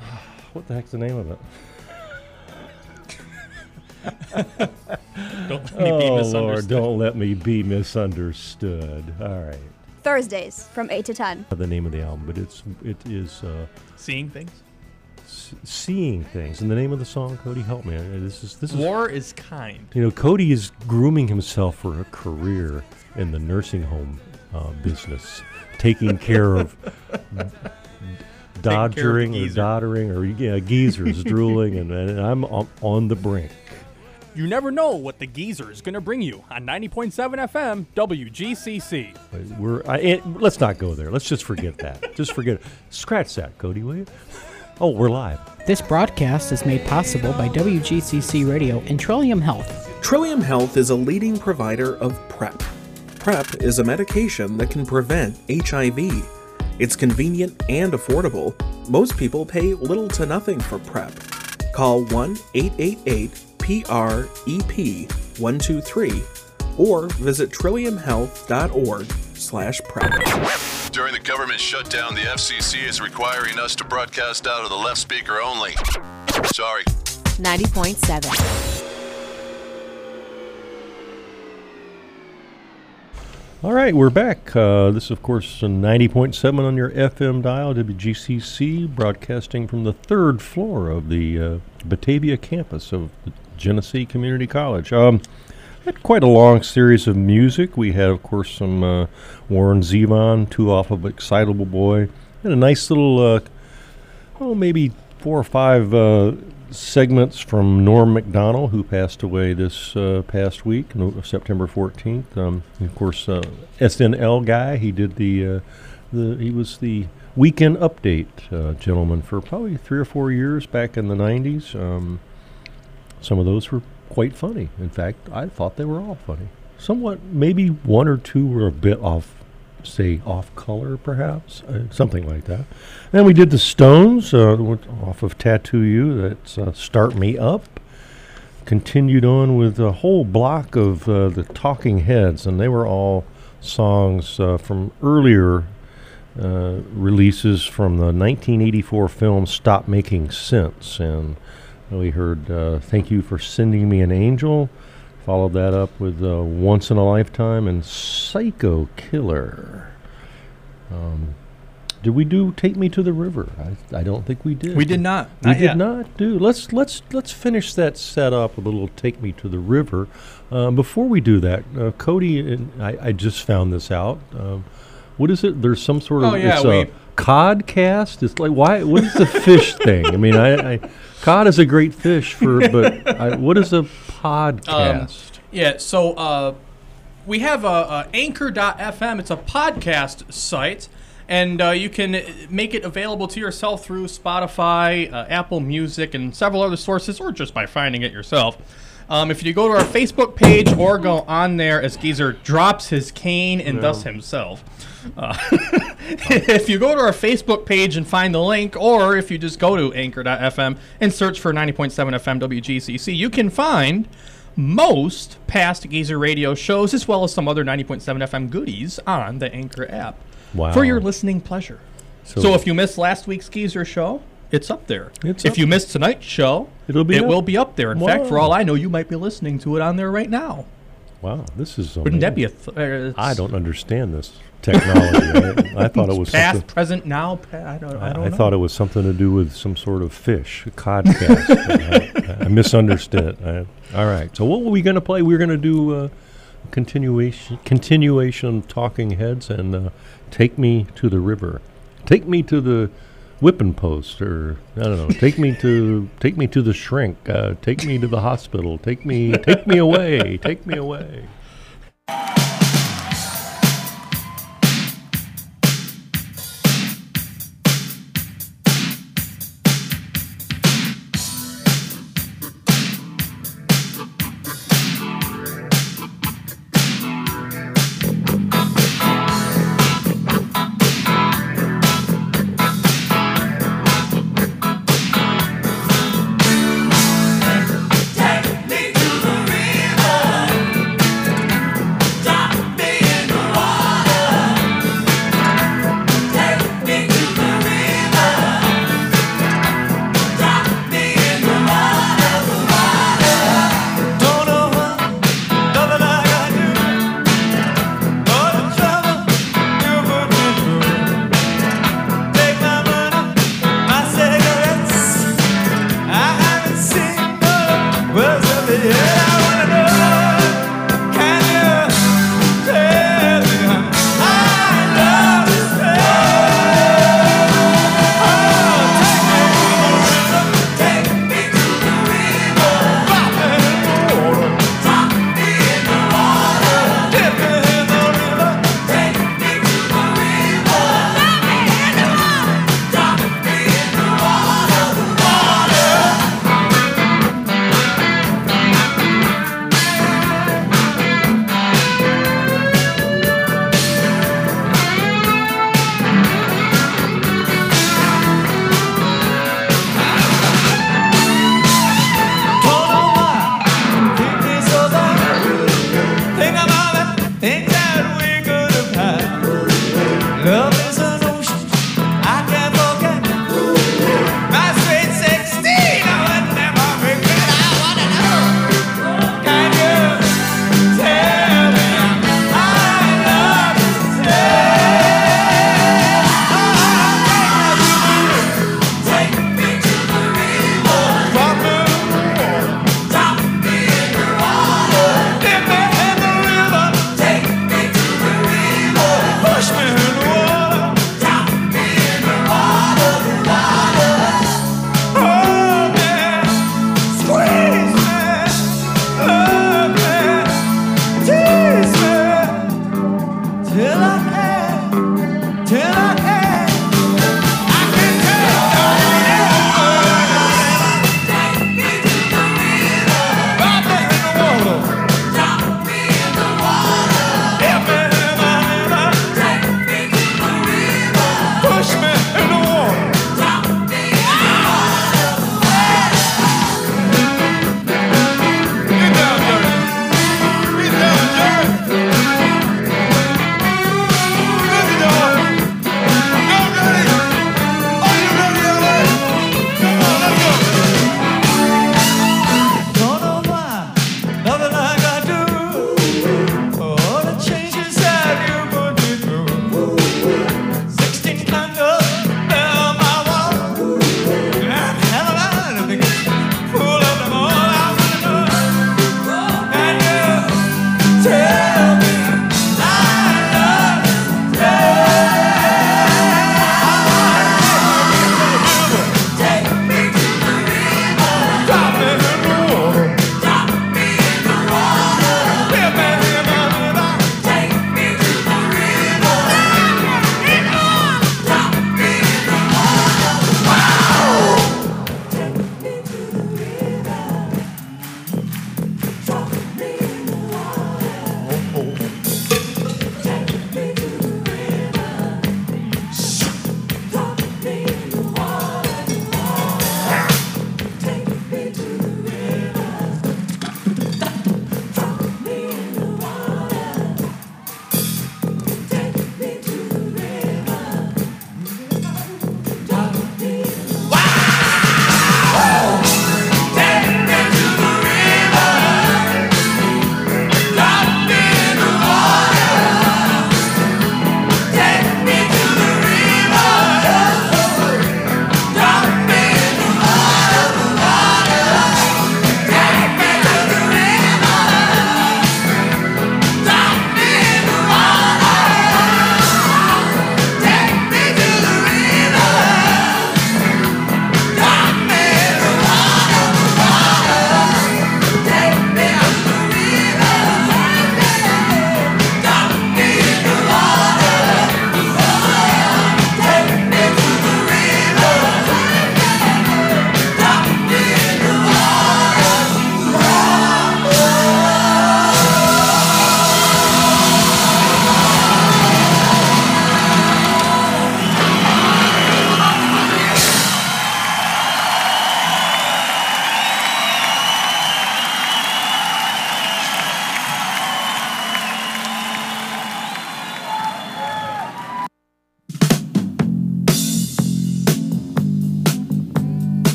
(sighs) what the heck's the name of it? (laughs) Don't let me be oh, Lord, misunderstood. don't let me be misunderstood. All right. Thursdays from 8 to 10. The name of the album, but it's it is uh, Seeing things. s- seeing things. And the name of the song, Cody, help me. This is this is War is kind. You know, Cody is grooming himself for a career in the nursing home uh, business, taking care of (laughs) dodgering or geezer. doddering or yeah, geezers (laughs) drooling, and, and I'm on, on the brink. You never know what the geezer is going to bring you on 90.7 FM WGCC. We're I, it, let's not go there. Let's just forget that. (laughs) just forget it. Scratch that, Cody, will you? Oh, we're live. This broadcast is made possible by WGCC Radio and Trillium Health. Trillium Health is a leading provider of PrEP. PrEP is a medication that can prevent HIV. It's convenient and affordable. Most people pay little to nothing for PrEP. Call 1 888 PREP 123 or visit trilliumhealth.org slash prep. During the government shutdown, the FCC is requiring us to broadcast out of the left speaker only. Sorry. 90.7. All right, we're back. Uh, this, is of course, uh, 90.7 on your FM dial, WGCC, broadcasting from the third floor of the uh, Batavia campus of Genesee Community College. Um, had quite a long series of music. We had, of course, some uh, Warren Zevon, two off of Excitable Boy, and a nice little, uh, oh, maybe four or five uh, segments from Norm Macdonald, who passed away this uh, past week, no, September 14th. Um, of course, uh, SNL guy. He did the, uh, the he was the weekend update uh, gentleman for probably three or four years back in the 90s. Um, some of those were quite funny. In fact, I thought they were all funny. Somewhat, maybe one or two were a bit off, say, off color, perhaps, uh, something like that. Then we did the Stones uh, off of Tattoo You. That's uh, Start Me Up. Continued on with a whole block of uh, the Talking Heads, and they were all songs uh, from earlier uh, releases from the 1984 film Stop Making Sense. And we heard Thank You for Sending Me an Angel. Followed that up with uh, Once in a Lifetime and Psycho Killer. Um, did we do Take Me to the River? I, I don't think we did. We did not. We Not did yet. not do. Let's let's let's finish that set up with a little. Take me to the river. Uh, before we do that, uh, Cody and I, I just found this out. Um, what is it? There's some sort of Oh, yeah, it's we- a codcast. It's like why? What is the fish (laughs) thing? I mean, I, I cod is a great fish for, (laughs) but I, what is a podcast? Yeah, so uh, we have a, a anchor.fm. It's a podcast site, and uh, you can uh, make it available to yourself through Spotify, uh, Apple Music, and several other sources, or just by finding it yourself. Um, if you go to our Facebook page or go on there as Geezer drops his cane and thus himself. Uh, (laughs) if you go to our Facebook page and find the link, or if you just go to anchor.fm and search for 90.7 FM WGCC, you can find most past Geezer radio shows as well as some other 90.7 FM goodies on the Anchor app Wow. for your listening pleasure. So, So- if you missed last week's Geezer show, it's up there. It's if up you missed tonight's show, It'll be it up. will be up there. In fact, for all I know, you might be listening to it on there right now. Wow, this is. Wouldn't that be a th- uh, I don't understand this technology. I, (laughs) I thought it was past, present, now. Pa- I don't. I, I, don't I thought it was something to do with some sort of fish, a codcast. (laughs) I, I misunderstood. I, all right. So what were we going to play? We are going to do uh, continuation, continuation Talking Heads, and uh, take me to the river, take me to the whipping post, or I don't know, take me to take me to the shrink, uh, take me to the hospital, take me take me away, take me away.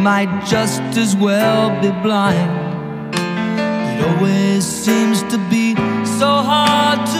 Might just as well be blind. It always seems to be so hard to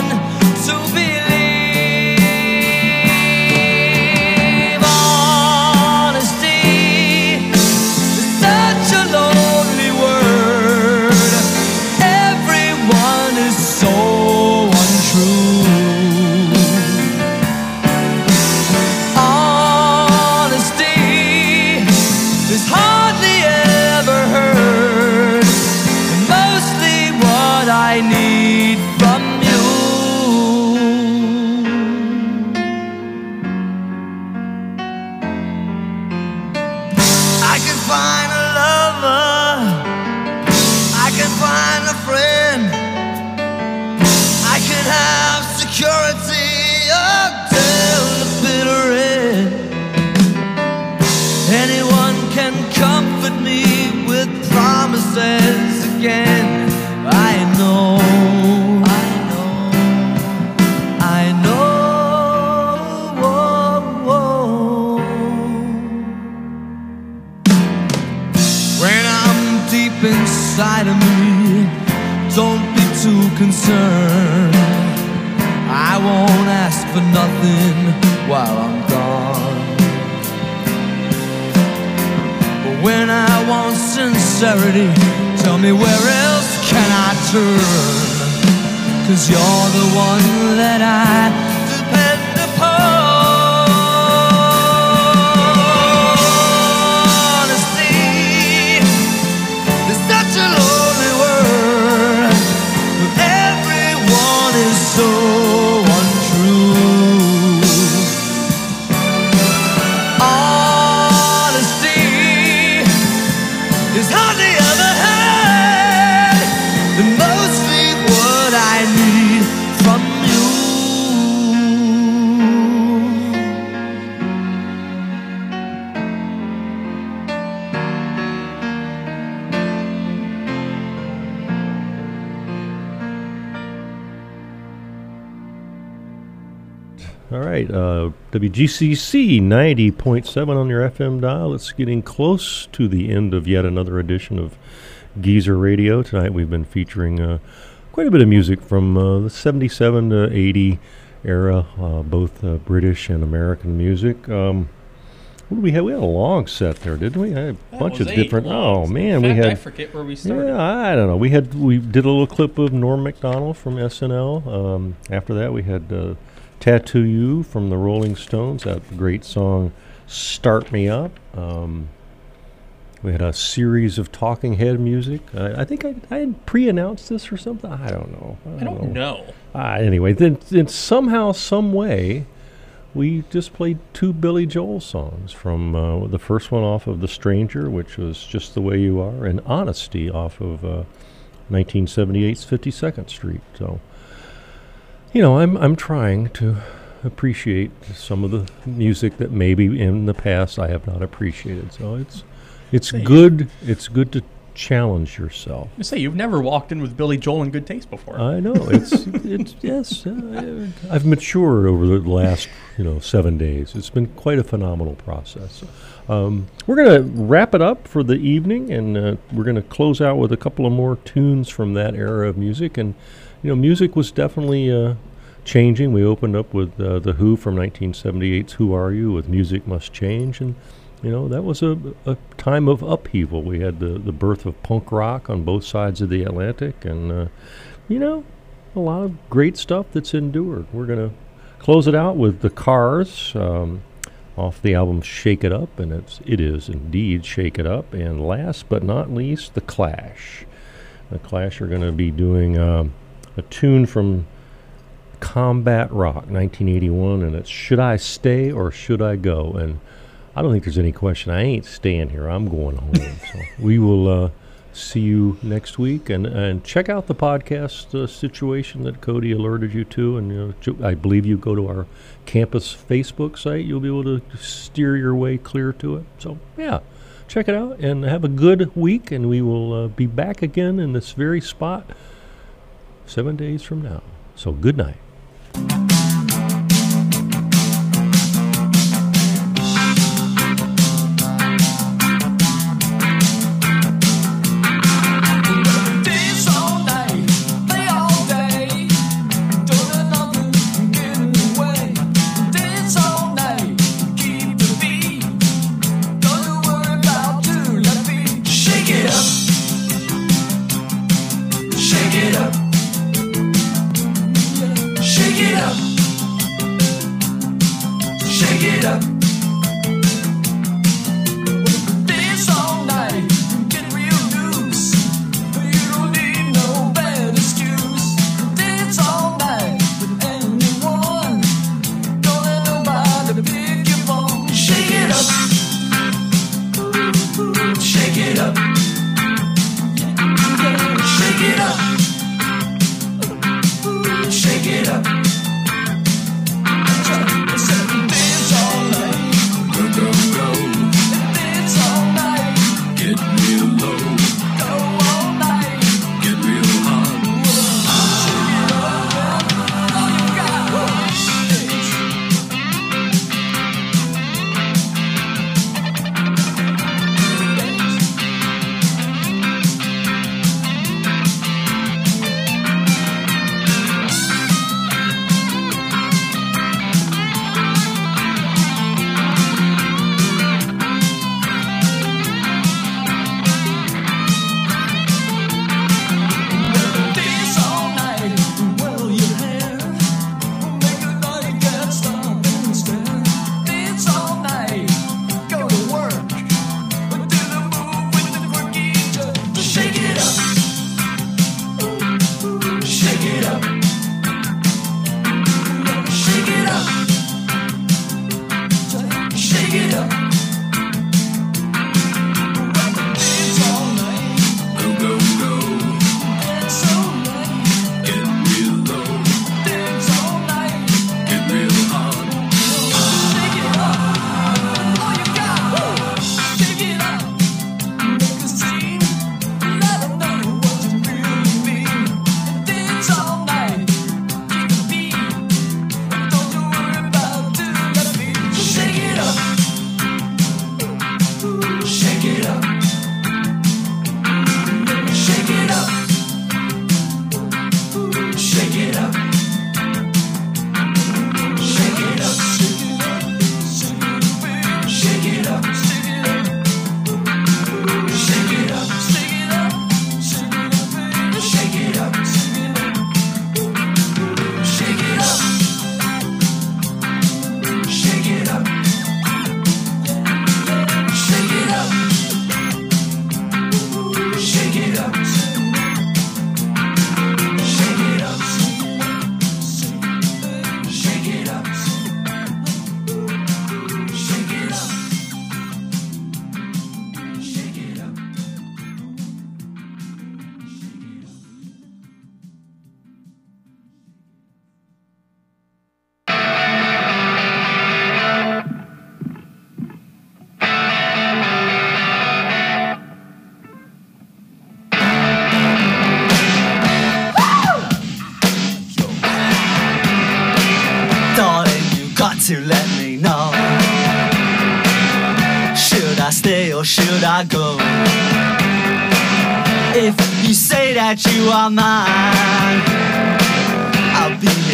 canción. WGCC 90.7 on your FM dial. It's getting close to the end of yet another edition of Geezer Radio. Tonight we've been featuring uh, quite a bit of music from uh, the 77 to 80 era, uh, both uh, British and American music. Um, what did we have? We had a long set there, didn't we? I had a bunch of different. Oh man, we fact, had. I forget where we started. Yeah, I don't know. We had we did a little clip of Norm Macdonald from SNL. Um, after that, we had uh, "Tattoo You" from the Rolling Stones. That great song, "Start Me Up." Um, we had a series of Talking Head music. I, I think I, I had pre-announced this or something. I don't know. I don't know. Ah, anyway, then, then somehow, some way, we just played two Billy Joel songs from uh, the first one off of The Stranger, which was Just the Way You Are, and Honesty off of uh, 1978's 52nd Street. So, you know, I'm I'm trying to appreciate some of the music that maybe in the past I have not appreciated. So it's it's good. It's good to challenge yourself. You say you've never walked in with Billy Joel in good taste before. I know it's (laughs) it's yes. Uh, I've matured over the last you know seven days. It's been quite a phenomenal process. Um, we're gonna wrap it up for the evening, and uh, we're gonna close out with a couple of more tunes from that era of music. And you know, music was definitely uh, changing. We opened up with uh, the Who from 1978's "Who Are You" with "Music Must Change," and you know, that was a, a time of upheaval. We had the, the birth of punk rock on both sides of the Atlantic, and, uh, you know, a lot of great stuff that's endured. We're going to close it out with The Cars um, off the album Shake It Up, and it's, it is indeed Shake It Up. And last but not least, The Clash. The Clash are going to be doing um, a tune from Combat Rock 1981, and it's Should I Stay or Should I Go? And I don't think there's any question. I ain't staying here. I'm going home. (laughs) so we will uh, see you next week, and and check out the podcast uh, situation that Cody alerted you to. And you know, I believe you go to our campus Facebook site. You'll be able to steer your way clear to it. So yeah, check it out and have a good week. And we will uh, be back again in this very spot seven days from now. So good night.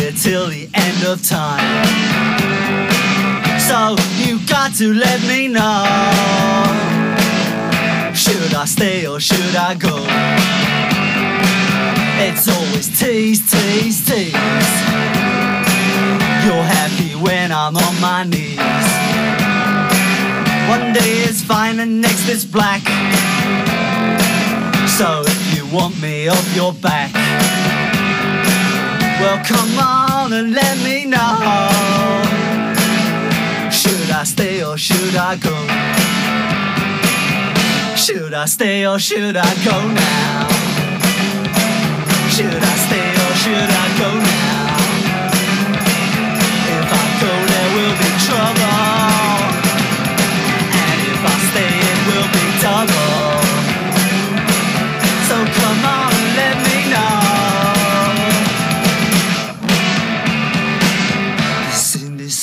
Here till the end of time. So you got to let me know. Should I stay or should I go? It's always tease, tease, tease. You're happy when I'm on my knees. One day is fine and next is black. So if you want me off your back, well come on and let me know. Should I stay or should I go? Should I stay or should I go now? Should I stay or should I go now?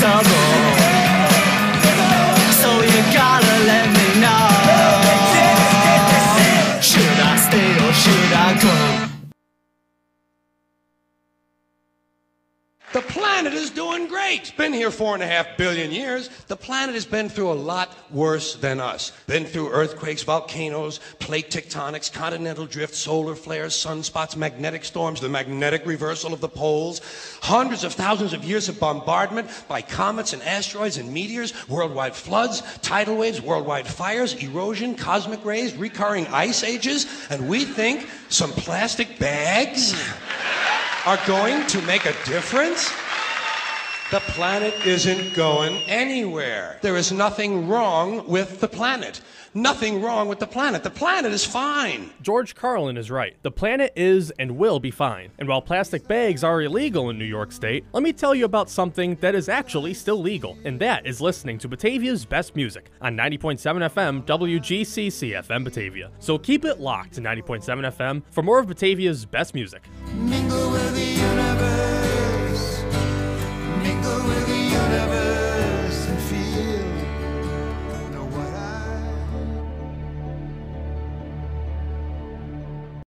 Double. Doing great. It's been here four and a half billion years. The planet has been through a lot worse than us. Been through earthquakes, volcanoes, plate tectonics, continental drift, solar flares, sunspots, magnetic storms, the magnetic reversal of the poles, hundreds of thousands of years of bombardment by comets and asteroids and meteors, worldwide floods, tidal waves, worldwide fires, erosion, cosmic rays, recurring ice ages, and we think some plastic bags hmm. are going to make a difference? The planet isn't going anywhere. There is nothing wrong with the planet. Nothing wrong with the planet. The planet is fine. George Carlin is right. The planet is and will be fine. And while plastic bags are illegal in New York State, let me tell you about something that is actually still legal, and that is listening to Batavia's best music on 90.7 FM WGCC FM Batavia. So keep it locked to 90.7 FM for more of Batavia's best music. Mingle with